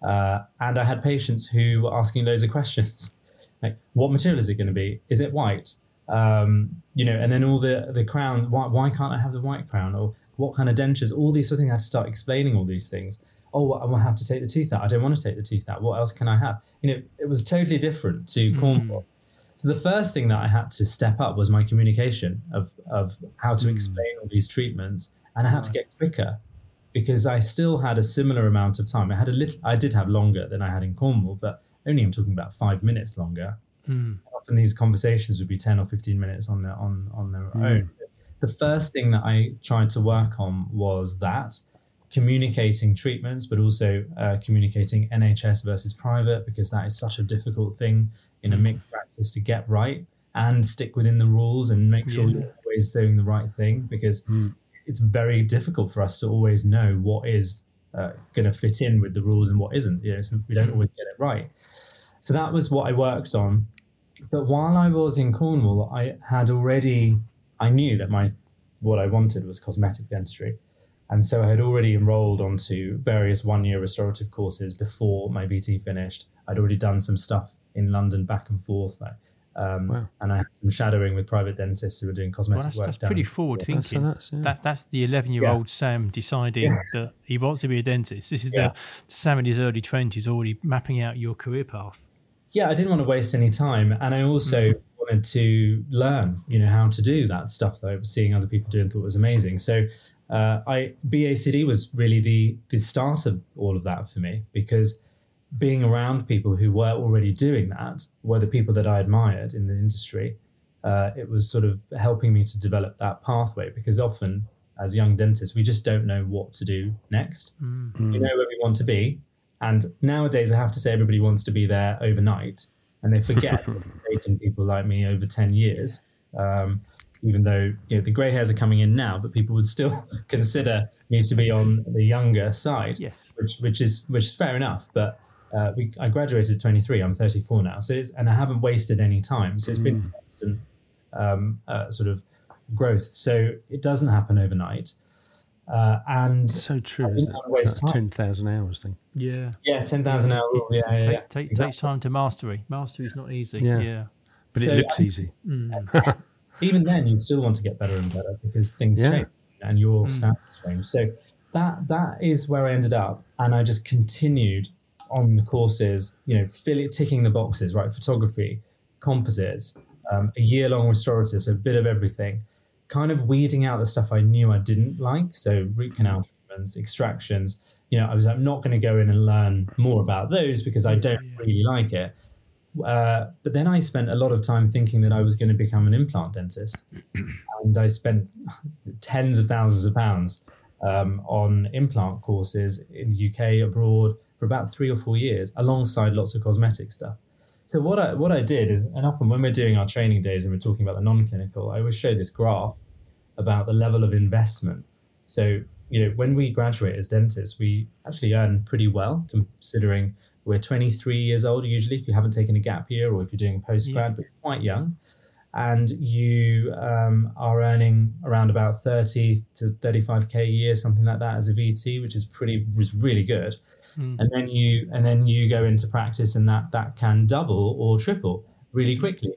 uh, and I had patients who were asking loads of questions, like what material is it going to be? Is it white? Um, you know, and then all the the crown. Why why can't I have the white crown? Or what kind of dentures? All these sort of things. I had to start explaining all these things. Oh, I will have to take the tooth out. I don't want to take the tooth out. What else can I have? You know, it was totally different to Cornwall. So the first thing that I had to step up was my communication of of how to explain all these treatments, and I had to get quicker because I still had a similar amount of time. I had a little, I did have longer than I had in Cornwall, but only I'm talking about five minutes longer. Mm. Often these conversations would be ten or fifteen minutes on their on on their own. The first thing that I tried to work on was that communicating treatments, but also uh, communicating NHS versus private, because that is such a difficult thing in a mixed practice to get right and stick within the rules and make sure Yeah. you're always doing the right thing because it's very difficult for us to always know what is uh, going to fit in with the rules and what isn't. You know, we don't always get it right. So that was what I worked on. But while I was in Cornwall, I had already I knew that my what I wanted was cosmetic dentistry. And so I had already enrolled onto various one year restorative courses before my VT finished. I'd already done some stuff in London back and forth. Like, um, Wow. And I had some shadowing with private dentists who were doing Well, cosmetic that's, work. that's down pretty forward That's, thinking. that's, yeah. That's that's the 11 year old Sam deciding that he wants to be a dentist. This is Yeah. the Sam in his early 20s already mapping out your career path. yeah, I didn't want to waste any time, and I also wanted to learn, you know, how to do that stuff that I was seeing other people do and thought was amazing. So, uh, I BACD was really the the start of all of that for me because being around people who were already doing that were the people that I admired in the industry. Uh, it was sort of helping me to develop that pathway because often, as young dentists, we just don't know what to do next. We know where we want to be, and nowadays I have to say everybody wants to be there overnight, and they forget that it's taken people like me over ten years. Um, even though you know the grey hairs are coming in now, but people would still consider me to be on the younger side Yes. which which is which is fair enough. But uh, we I graduated at 23. I'm 34 now, so it's, and I haven't wasted any time. So it's been constant um, uh, sort of growth. So it doesn't happen overnight. Uh, and so true, isn't didn't it? waste It's that 10,000 hours thing. Yeah. yeah, 10,000 hours. rule. Yeah, yeah, Take, yeah. take, Exactly. Takes time to mastery. Mastery is not easy. Yeah. Yeah. But So it looks I- easy. even then you still want to get better and better because things Yeah. change and your standards change. So that that is where I ended up, and I just continued on the courses, you know, fill ticking the boxes, right? Photography, composites, um, a year long restorative, so a bit of everything. Kind of weeding out the stuff I knew I didn't like, so root canal treatments, extractions. You know, I was I'm not going to go in and learn more about those because I don't really like it. Uh, but then I spent a lot of time thinking that I was going to become an implant dentist, and I spent tens of thousands of pounds um, on implant courses in the UK, abroad for about three or four years, alongside lots of cosmetic stuff. So what I what I did is, and often when we're doing our training days and we're talking about the non-clinical, I always show this graph about the level of investment. So you know, when we graduate as dentists, we actually earn pretty well considering we're 23 years old usually if you haven't taken a gap year or if you're doing postgrad, yeah. but quite young. And you um, are earning around about 30 to 35k a year, something like that, as a VT, which is pretty, was really good. Mm. And then you and then you go into practice, and that that can double or triple really quickly.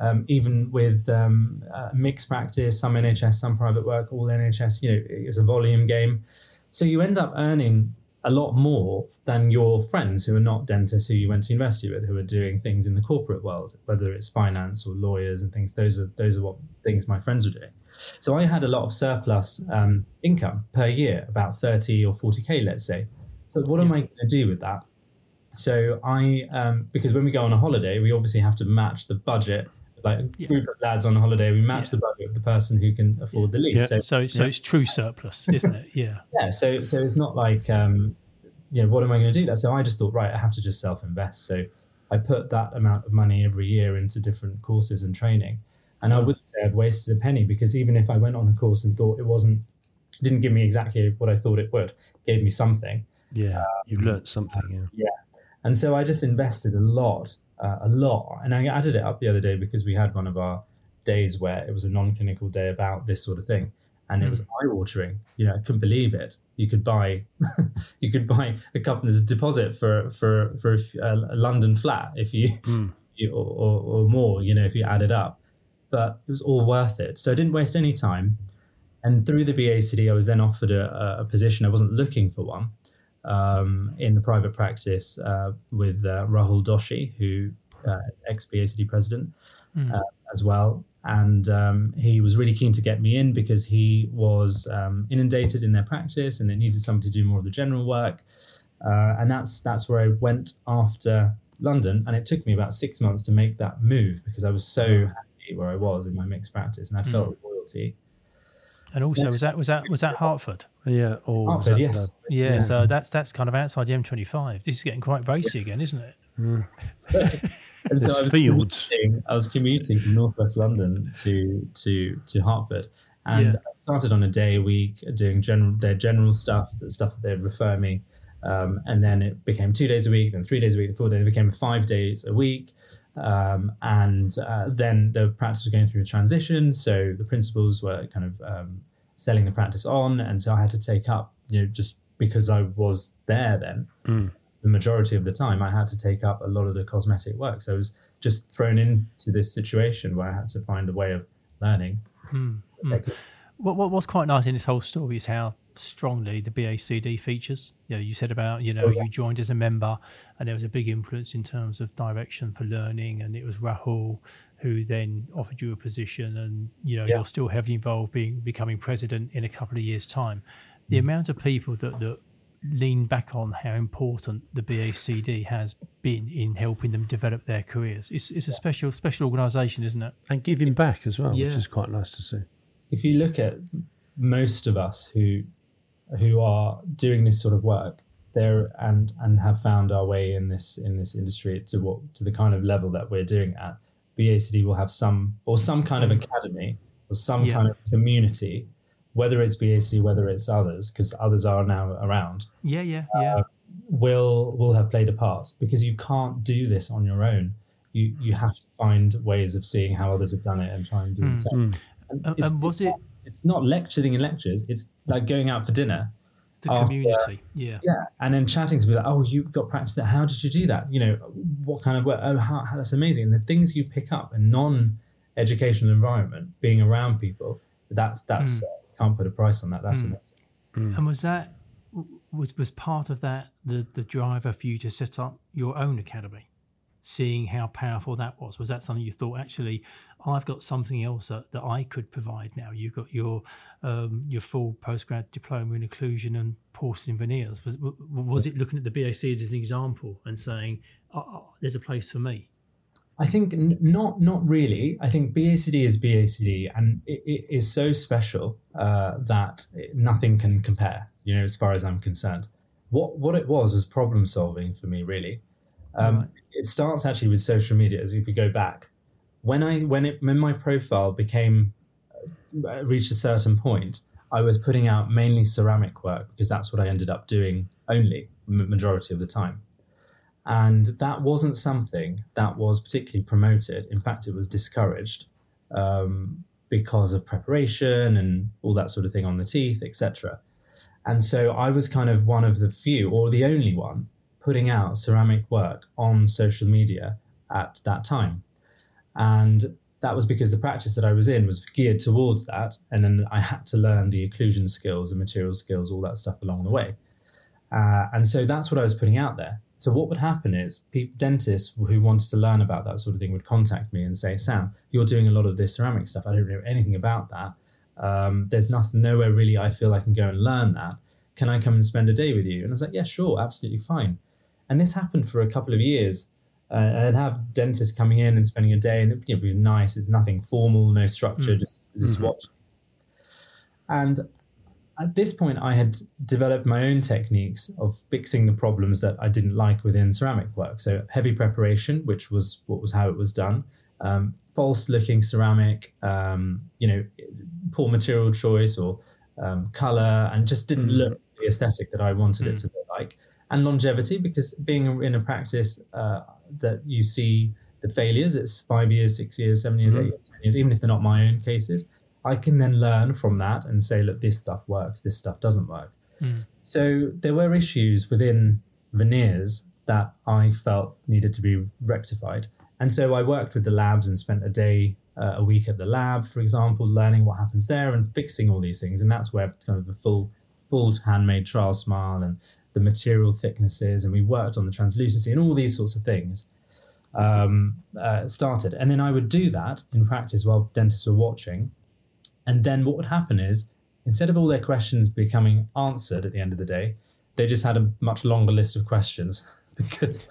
Um, even with um, uh, mixed practice, some NHS, some private work, all NHS, you know, it's a volume game. So you end up earning a lot more than your friends who are not dentists who you went to university with, who are doing things in the corporate world, whether it's finance or lawyers and things. Those are those are what things my friends were doing. So I had a lot of surplus um, income per year, about thirty or forty k, let's say. So what yeah. am I going to do with that? So I, um, because when we go on a holiday, we obviously have to match the budget like a group of lads on a holiday, we match yeah. the budget of the person who can afford the lease. Yeah. So, so, so it's true surplus, isn't it? Yeah. yeah. So, so it's not like, um, you know, what am I going to do that? So I just thought, right, I have to just self invest. So I put that amount of money every year into different courses and training. And I wouldn't say I've wasted a penny because even if I went on a course and thought it wasn't, didn't give me exactly what I thought it would, gave me something. Yeah, um, you learned something. Yeah. Yeah. And so I just invested a lot uh, a lot. And I added it up the other day because we had one of our days where it was a non-clinical day about this sort of thing, and it was hmm. eye-watering. You know, I couldn't believe it. You could buy, you could buy a a deposit for for for a, a London flat if you, mm. you or, or, or more. You know, if you add it up, but it was all worth it. So I didn't waste any time. And through the BACD, I was then offered a, a position. I wasn't looking for one, um, in the private practice uh, with uh, Rahul Doshi, who uh, is ex BACD president mm. as well. And um, he was really keen to get me in because he was um, inundated in their practice and they needed somebody to do more of the general work. Uh, and that's that's where I went after London. And it took me about six months to make that move because I was so hmm. happy where I was in my mixed practice and I felt mm. loyalty. And also, was that was that was that Hertford? Yeah, or Hertford, yes. Yeah, yeah, so that's that's kind of outside the M25. This is getting quite racy again, isn't it? Mm. so, and so I was fields. I was commuting from northwest London to to to Hertford, and yeah. I started on a day a week doing general their general stuff, the stuff that they'd refer me, um, and then it became two days a week, then three days a week, four days. It became five days a week. Um, and uh, then the practice was going through a transition, so the principals were kind of um, selling the practice on, and so I had to take up, you know, just because I was there then, mm. the majority of the time, I had to take up a lot of the cosmetic work. So I was just thrown into this situation where I had to find a way of learning. Mm. Mm. What, what, what's quite nice in this whole story is how strongly the BACD features. You know, you said about you know oh, yeah. you joined as a member, and there was a big influence in terms of direction for learning, and it was Rahul who then offered you a position, and you know yeah. you're still heavily involved being becoming president in a couple of years' time. The mm. amount of people that that lean back on how important the BACD has been in helping them develop their careers. It's, it's a special special organisation, isn't it? And giving back as well, yeah. which is quite nice to see. If you look at most of us who who are doing this sort of work there and and have found our way in this in this industry to what to the kind of level that we're doing at BACD will have some or some kind of mm. academy or some yeah. kind of community whether it's BACD whether it's others because others are now around yeah yeah yeah uh, will will have played a part because you can't do this on your own you you have to find ways of seeing how others have done it and try and do mm. the same and, and was it it's not lecturing in lectures. It's like going out for dinner. The after, community, yeah, yeah, and then chatting to be like, "Oh, you got practice that. How did you do that? You know, what kind of work? Oh, how, how that's amazing." And the things you pick up in non-educational environment, being around people, that's that's mm. uh, can't put a price on that. That's mm. amazing. Mm. And was that was was part of that the the driver for you to set up your own academy seeing how powerful that was was that something you thought actually i've got something else that, that i could provide now you've got your um, your full postgrad diploma in occlusion and porcelain veneers was, was it looking at the bac as an example and saying oh, there's a place for me I think n- not not really. I think BACD is BACD, and it, it is so special uh, that nothing can compare. You know, as far as I'm concerned, what what it was was problem solving for me. Really, um. It starts actually with social media. As if we go back, when I when it when my profile became uh, reached a certain point, I was putting out mainly ceramic work because that's what I ended up doing only majority of the time. And that wasn't something that was particularly promoted. In fact, it was discouraged um, because of preparation and all that sort of thing on the teeth, etc. And so I was kind of one of the few, or the only one, putting out ceramic work on social media at that time. And that was because the practice that I was in was geared towards that. And then I had to learn the occlusion skills, the material skills, all that stuff along the way. Uh, and so that's what I was putting out there. So what would happen is dentists who wanted to learn about that sort of thing would contact me and say, Sam, you're doing a lot of this ceramic stuff. I don't know anything about that. Um, there's nothing, nowhere really I feel I can go and learn that. Can I come and spend a day with you? And I was like, yeah, sure, absolutely fine. And this happened for a couple of years. Uh, I'd have dentists coming in and spending a day, and it'd be nice. It's nothing formal, no structure, mm. just just mm-hmm. watch. And at this point, I had developed my own techniques of fixing the problems that I didn't like within ceramic work. So heavy preparation, which was what was how it was done, um, false looking ceramic, um, you know, poor material choice or um, color, and just didn't mm. look the aesthetic that I wanted mm. it to look like. And longevity, because being in a practice uh, that you see the failures, it's five years, six years, seven years, mm. eight years, ten years, even if they're not my own cases I can then learn from that and say, look, this stuff works, this stuff doesn't work. Mm. So there were issues within veneers that I felt needed to be rectified. And so I worked with the labs and spent a day uh, a week at the lab, for example, learning what happens there and fixing all these things. And that's where kind of the full, full handmade trial smile and the material thicknesses, and we worked on the translucency and all these sorts of things um, uh, started. And then I would do that in practice while dentists were watching. And then what would happen is, instead of all their questions becoming answered at the end of the day, they just had a much longer list of questions because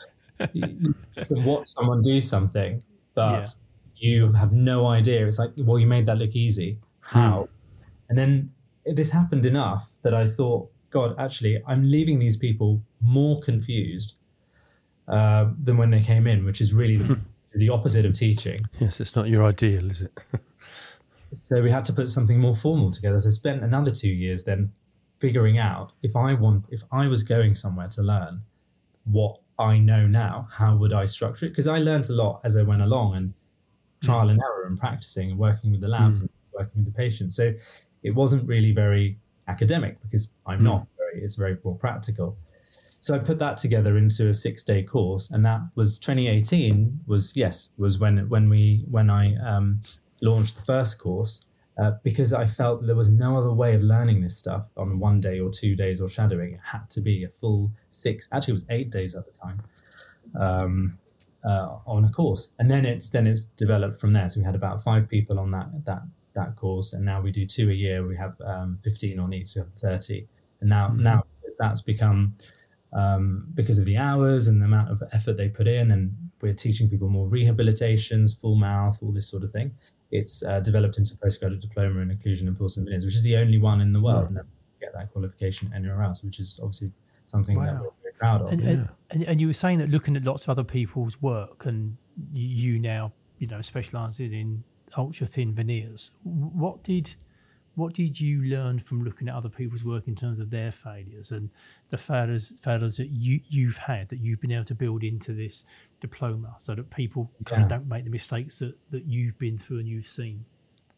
you, can watch someone do something, but yeah. you have no idea. It's like, well, you made that look easy. How? Hmm. And then this happened enough that I thought, God, actually, I'm leaving these people more confused uh, than when they came in, which is really the, the opposite of teaching. Yes, it's not your ideal, is it? so we had to put something more formal together. So I spent another two years then figuring out if I want, if I was going somewhere to learn what I know now, how would I structure it? Because I learned a lot as I went along and trial and error and practicing and working with the labs mm. and working with the patients. So it wasn't really very academic because I'm mm. not very, it's very more practical. So I put that together into a six day course, and that was 2018. Was yes, was when when we when I um, launched the first course uh, because I felt there was no other way of learning this stuff on one day or two days or shadowing. It had to be a full six, actually, it was eight days at the time. Um, uh, on a course, and then it's then it's developed from there. So we had about five people on that that that course, and now we do two a year. We have um, fifteen on each, we have thirty, and now mm-hmm. now that's become um, because of the hours and the amount of effort they put in, and we're teaching people more rehabilitations, full mouth, all this sort of thing it's uh, developed into postgraduate diploma in occlusion and porcelain veneers, which is the only one in the world. Yeah. get that qualification anywhere else, which is obviously something wow. that we're very proud of. And, yeah. and, and, you were saying that looking at lots of other people's work, and you now, you know, specialising in ultra thin veneers. What did what did you learn from looking at other people's work in terms of their failures and the failures failures that you you've had that you've been able to build into this diploma so that people kind yeah. of don't make the mistakes that, that you've been through and you've seen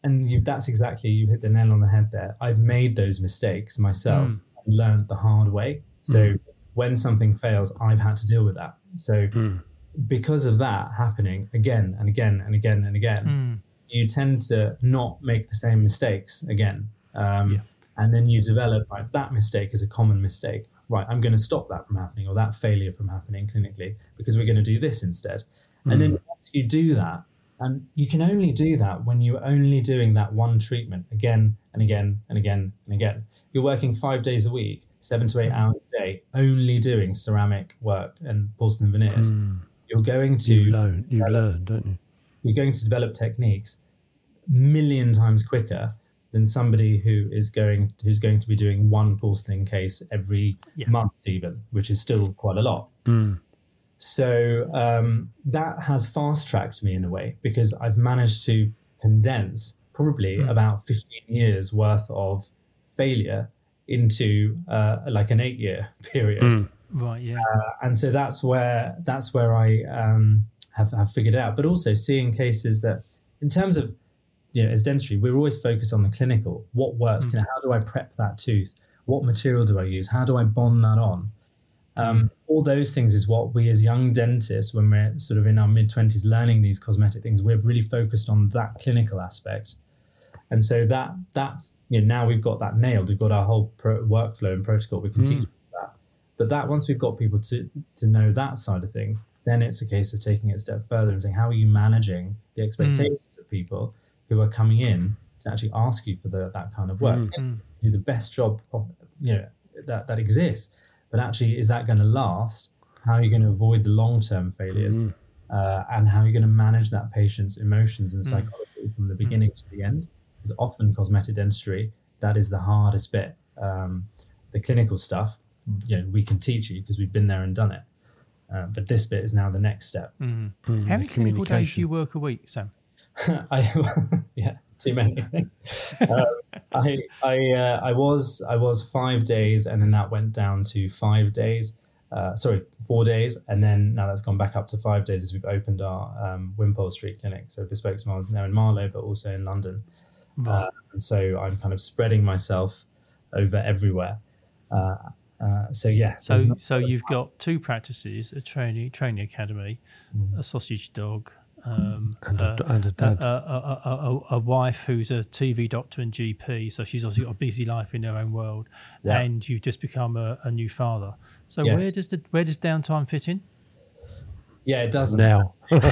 and you, that's exactly you hit the nail on the head there i've made those mistakes myself mm. and learned the hard way so mm. when something fails i've had to deal with that so mm. because of that happening again and again and again and again hmm you tend to not make the same mistakes again. Um, yeah. And then you develop like that mistake is a common mistake. right, I'm going to stop that from happening or that failure from happening clinically because we're going to do this instead. Mm. And then once you do that, and you can only do that when you're only doing that one treatment again and again and again and again. You're working five days a week, seven to eight hours a day, only doing ceramic work and porcelain veneers. Mm. You're going to you learn, you learn, don't you? You're going to develop techniques million times quicker than somebody who is going who's going to be doing one porcelain case every yeah. month, even, which is still quite a lot. Mm. So um, that has fast tracked me in a way because I've managed to condense probably mm. about 15 years worth of failure into uh, like an eight year period. Mm. Right. Yeah. Uh, and so that's where that's where I um, have have figured out. But also seeing cases that, in terms of you know, as dentistry, we're always focused on the clinical. What works? Mm. You know, how do I prep that tooth? What material do I use? How do I bond that on? Um, mm. All those things is what we as young dentists, when we're sort of in our mid 20s learning these cosmetic things, we're really focused on that clinical aspect. And so that that's you know now we've got that nailed. We've got our whole pro- workflow and protocol. We can mm. teach. But that once we've got people to to know that side of things, then it's a case of taking it a step further and saying how are you managing the expectations mm. of people who are coming in to actually ask you for the, that kind of work. Mm-hmm. Do the best job you know that that exists, but actually, is that going to last? How are you going to avoid the long term failures? Mm-hmm. Uh, and how are you going to manage that patient's emotions and mm. psychology mm-hmm. from the beginning to the end? Because often cosmetic dentistry, that is the hardest bit. Um, the clinical stuff, you know, we can teach you because we've been there and done it. Uh, but this bit is now the next step. Mm. Mm, How many clinical days do you work a week, Sam? I yeah, too many. um, I I uh, I was I was five days, and then that went down to five days. Uh, sorry, four days, and then now that's gone back up to five days as we've opened our um, Wimpole Street clinic. So Bespoke Smiles now in Marlow, but also in London. Uh, and so I'm kind of spreading myself over everywhere. Uh, uh, so yeah. So so you've got two practices: a training training academy, mm. a sausage dog, um, and, a, uh, and a dad. A, a, a, wife who's a TV doctor and GP, so she's obviously got a busy life in her own world, yeah. and you've just become a, new father. So yes. where does the where does downtime fit in? Yeah, it does now. yeah.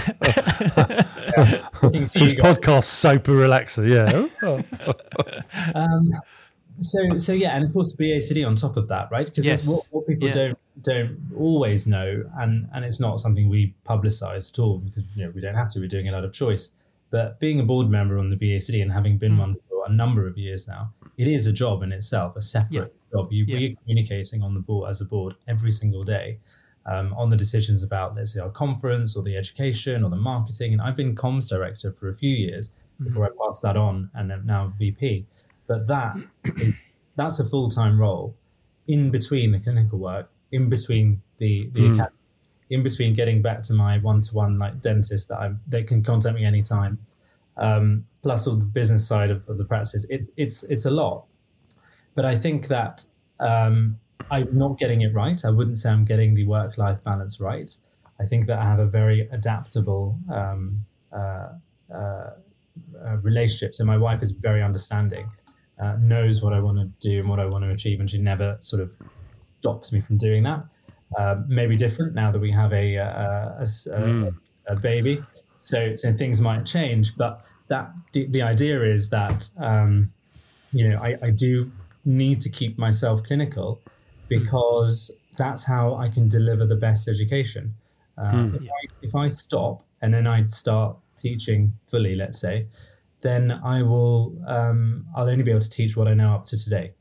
His podcast super relaxer, yeah. um, so so yeah, and of course BACD on top of that, right? Because yes. what, what people yeah. don't don't always know, and and it's not something we publicise at all because you know we don't have to. We're doing it out of choice. But being a board member on the BACD and having been mm. one for a number of years now, it is a job in itself, a separate yeah. job. You, yeah. We're communicating on the board as a board every single day um, on the decisions about, let's say, our conference or the education or the marketing. And I've been comms director for a few years mm-hmm. before I passed that on, and now VP. But that is that's a full time role in between the clinical work in between the the mm. academy, in between getting back to my one to one like dentist that I they can contact me anytime, um, plus all the business side of, of the practice. It, it's it's a lot, but I think that um, I'm not getting it right. I wouldn't say I'm getting the work life balance right. I think that I have a very adaptable um, uh, uh, uh, relationship. So my wife is very understanding, uh, knows what I want to do and what I want to achieve, and she never sort of stops me from doing that. Uh, maybe different now that we have a a, a, mm. a, baby, so so things might change. But that the, the idea is that um, you know I, I do need to keep myself clinical because that's how I can deliver the best education. Uh, mm. if, I, if I stop and then I start teaching fully, let's say, then I will um, I'll only be able to teach what I know up to today.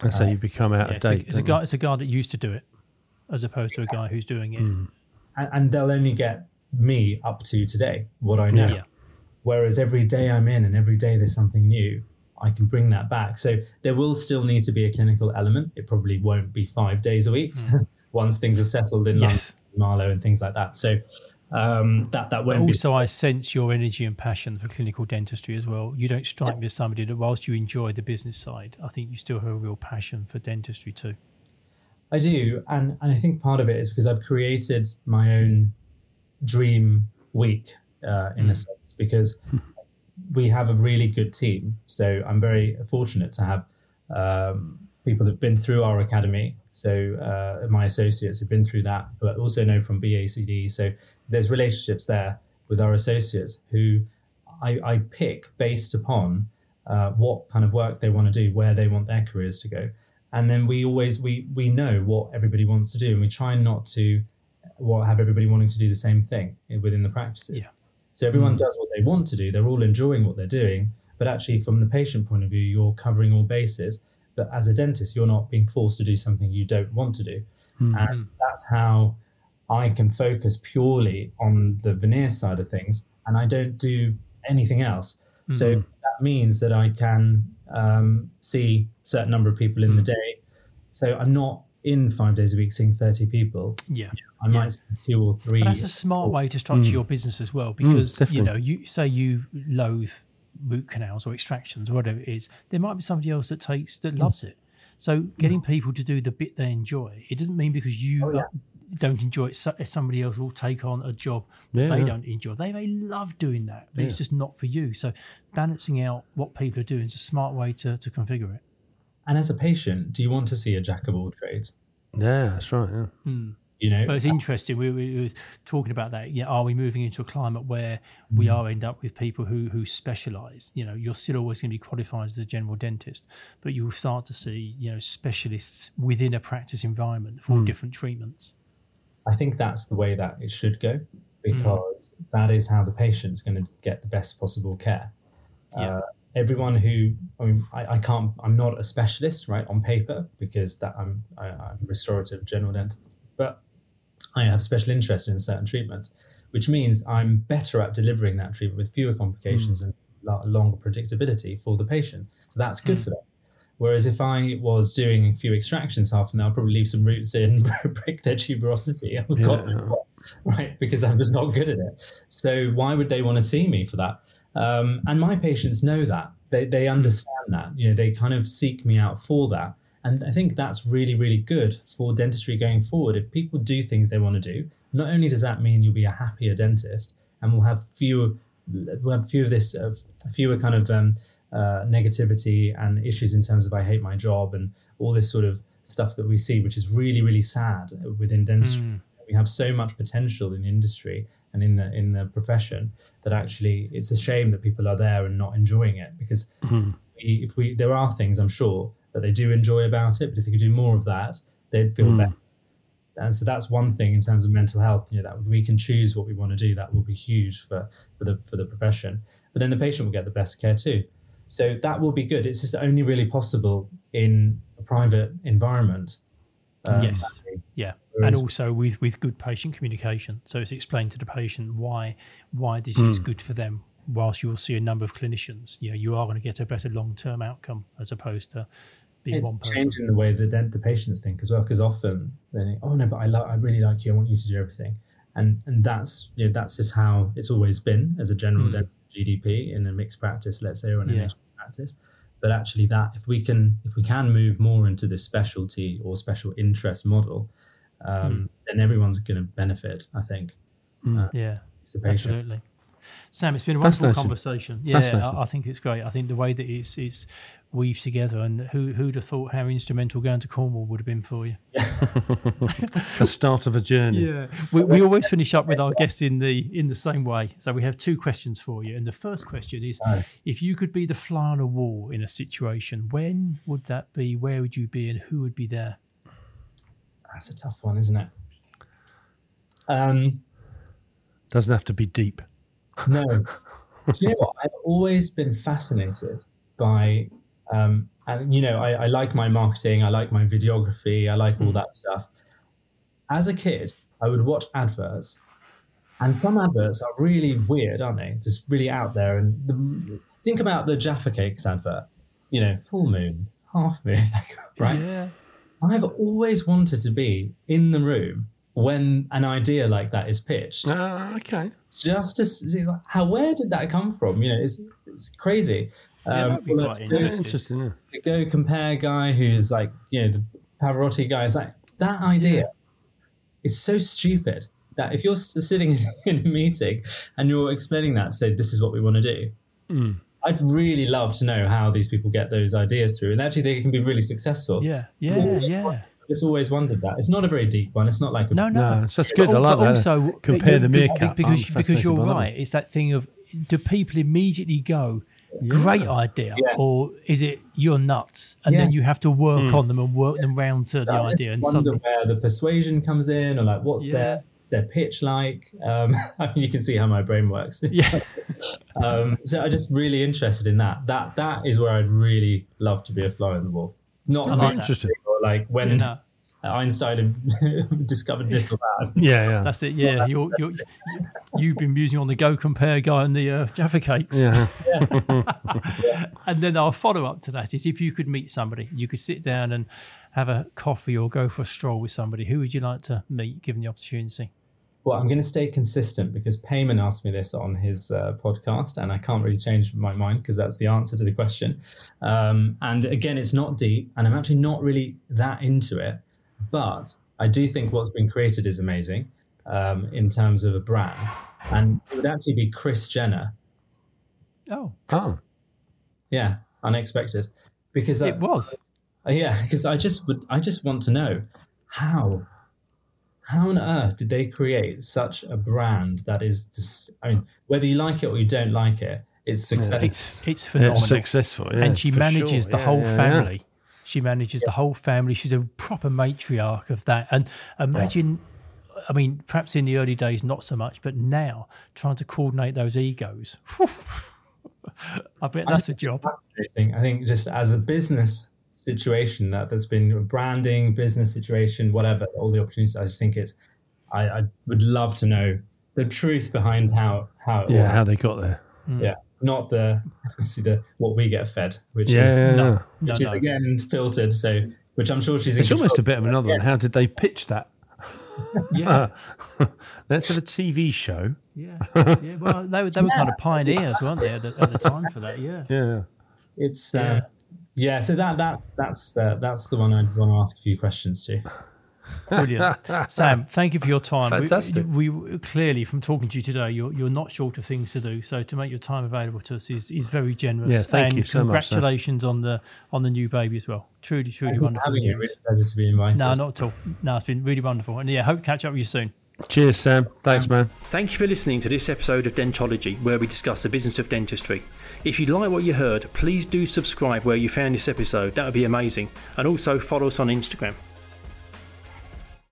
And so you become out yeah, of date. It's a, it's a guy. It's a guy that used to do it, as opposed to a guy who's doing it. Mm. And, and, they'll only get me up to today, what I know. Yeah. Whereas every day I'm in, and every day there's something new, I can bring that back. So there will still need to be a clinical element. It probably won't be five days a week mm. once things are settled in yes. London, Marlow, and things like that. So um, that that won't. also, be- I sense your energy and passion for clinical dentistry as well. You don't strike yeah. me as somebody that, whilst you enjoy the business side, I think you still have a real passion for dentistry too. I do, and and I think part of it is because I've created my own dream week uh, in mm. a sense because we have a really good team. So I'm very fortunate to have um, people that've been through our academy So uh, my associates have been through that, but also know from BACD. So there's relationships there with our associates who I, I pick based upon uh, what kind of work they want to do, where they want their careers to go, and then we always we we know what everybody wants to do, and we try not to well, have everybody wanting to do the same thing within the practices. Yeah. So everyone mm. does what they want to do. They're all enjoying what they're doing, but actually, from the patient point of view, you're covering all bases. But as a dentist, you're not being forced to do something you don't want to do, mm. and that's how I can focus purely on the veneer side of things, and I don't do anything else. Mm-hmm. So that means that I can um, see a certain number of people in mm-hmm. the mm. day. So I'm not in five days a week seeing 30 people. Yeah. I might see two or three. But that's a smart way to structure mm. your business as well, because mm, you know, you say you loathe root canals or extractions or whatever it is, there might be somebody else that takes that loves it. So getting mm. people to do the bit they enjoy, it doesn't mean because you oh, yeah don't enjoy it, somebody else will take on a job yeah, they yeah. don't enjoy. They may love doing that, but yeah. it's just not for you. So balancing out what people are doing is a smart way to, to configure it. And as a patient, do you want to see a jack of all trades? Yeah, that's right. Yeah. Mm. You know, but it's interesting. We, we, were talking about that. Yeah, are we moving into a climate where mm. we are end up with people who who specialise? You know, you're still always going to be qualified as a general dentist, but you will start to see you know specialists within a practice environment for mm. different treatments. I think that's the way that it should go because mm. that is how the patient's going to get the best possible care. Yeah. Uh, everyone who I mean, I, I, can't. I'm not a specialist, right, on paper because that I'm I, am i am restorative general dentist, but I have special interest in a certain treatment, which means I'm better at delivering that treatment with fewer complications mm. and longer predictability for the patient. So that's good mm. for them. Whereas if I was doing a few extractions half an hour, I'd probably leave some roots in, break their tuberosity, yeah. right? Because I'm just not good at it. So why would they want to see me for that? Um, and my patients know that. They, they understand that. You know, they kind of seek me out for that. And I think that's really, really good for dentistry going forward. If people do things they want to do, not only does that mean you'll be a happier dentist and we'll have fewer, we'll have fewer of this, uh, fewer kind of um, uh, negativity and issues in terms of I hate my job and all this sort of stuff that we see, which is really, really sad within dentistry. Mm. We have so much potential in the industry and in the in the profession that actually it's a shame that people are there and not enjoying it because mm. we, if we there are things I'm sure that they do enjoy about it, but if they could do more of that, they'd feel mm. better. And so that's one thing in terms of mental health. You know that we can choose what we want to do. That will be huge for for the for the profession. But then the patient will get the best care too. So that will be good. It's just only really possible in a private environment. Um, yes. Yeah. Whereas, and also with, with good patient communication. So it's explained to the patient why why this mm. is hmm. good for them. Whilst you will see a number of clinicians, you know, you are going to get a better long term outcome as opposed to it's one person. changing the way the the patients think as well. Because often they think, "Oh no, but I like, I really like you. I want you to do everything." and and that's you know that's just how it's always been as a general mm. GDP in a mixed practice, let's say, or an yeah. practice. But actually, that if we can if we can move more into this specialty or special interest model, um, mm. then everyone's going to benefit. I think. Mm. Uh, yeah, absolutely. Sam, it's been a wonderful conversation. Yeah, I, I, think it's great. I think the way that it's it's weaved together, and who who'd have thought how instrumental going to Cornwall would have been for you? the start of a journey. Yeah, we, we always finish up with our guests in the in the same way. So we have two questions for you, and the first question is: If you could be the fly on a wall in a situation, when would that be? Where would you be, and who would be there? That's a tough one, isn't it? Um, doesn't have to be deep. No. Do you know what? I've always been fascinated by, um, and you know, I, I, like my marketing, I like my videography, I like all mm. that stuff. As a kid, I would watch adverts, and some adverts are really weird, aren't they? Just really out there. And the, think about the Jaffa Cakes advert. You know, full moon, half moon, right? Yeah. I've always wanted to be in the room when an idea like that is pitched. Uh, okay just to see how where did that come from? You know, it's it's crazy. Um, yeah, quite interesting. interesting yeah. The Go Compare guy, who's like, you know, the Pavarotti guy, is like that idea yeah. is so stupid that if you're sitting in a meeting and you're explaining that, say this is what we want to do. Mm. I'd really love to know how these people get those ideas through, and actually they can be really successful. Yeah, yeah, yeah. Just always wondered that. It's not a very deep one. It's not like a, No, no, No, so that's good. I But like that. Also, Compare the be- meerkat. because I'm because you're fascinated by that one. right. It's that thing of do people immediately go, great idea, Yeah. or is it you're nuts, and then you have to work Hmm. on them and work them round to the I just idea, and wonder suddenly, where the persuasion comes in, or like what's Yeah. their what's their pitch like. Um, I mean, you can see how my brain works. yeah, um, so I'm just really interested in that. That that is where I'd really love to be a fly on the wall. Not I really like that. Interesting. or like when you know, Einstein discovered this or that. Yeah, yeah. that's it. Yeah, you're, you're, you've been using on the Go Compare guy and the uh, Jaffa cakes. yeah. And then our follow up to that is if you could meet somebody, you could sit down and have a coffee or go for a stroll with somebody. Who would you like to meet, given the opportunity? Well, I'm going to stay consistent because Payman asked me this on his uh, podcast, and I can't really change my mind because that's the answer to the question. Um, and again, it's not deep, and I'm actually not really that into it, but I do think what's been created is amazing um, in terms of a brand. And it would actually be Kris Jenner. Oh, Oh, Yeah, unexpected. Because I, it was. Uh, yeah, because I just would, I just want to know how, how on earth did they create such a brand that is just? I mean, whether you like it or you don't like it, it's successful. It's it's yeah, phenomenal. successful. Yeah, and she manages sure. the Yeah, whole yeah, yeah. family. She manages the whole family. She's a proper matriarch of that. And imagine, I mean, perhaps in the early days, not so much, but now trying to coordinate those egos. I bet that's a job. fascinating. I think just as a business situation that there's been a branding, business situation, whatever, all the opportunities. I just think it's. I, I would love to know the truth behind how how it Yeah, all how they got there. yeah, not the obviously the what we get fed, which Yeah, is yeah, No, yeah. no, which is no. again filtered. So, which I'm sure she's. It's almost a bit of another one. How did they pitch that? Yeah, Let's have a TV show. yeah, yeah. Well, they were, they were kind of pioneers, weren't they, at the, at the time for that? Yeah. Yeah. It's Yeah. uh, yeah. So that that's that's uh, that's the one I'd want to ask a few questions to. Brilliant, Sam. Thank you for your time. We- Fantastic. We, we clearly, from talking to you today, you're you're not short of things to do. So to make your time available to us is, is very generous. Yeah, thank and you so much, Congratulations on the on the new baby as well. Truly, truly Thank wonderful having you. news. Really pleasure to be invited. No, not at all. No, it's been really wonderful. And yeah, hope to catch up with you soon. Cheers, Sam. Thanks, man. Thank you for listening to this episode of Dentology, where we discuss the business of dentistry. If you like what you heard, please do subscribe where you found this episode. That would be amazing. And also follow us on Instagram.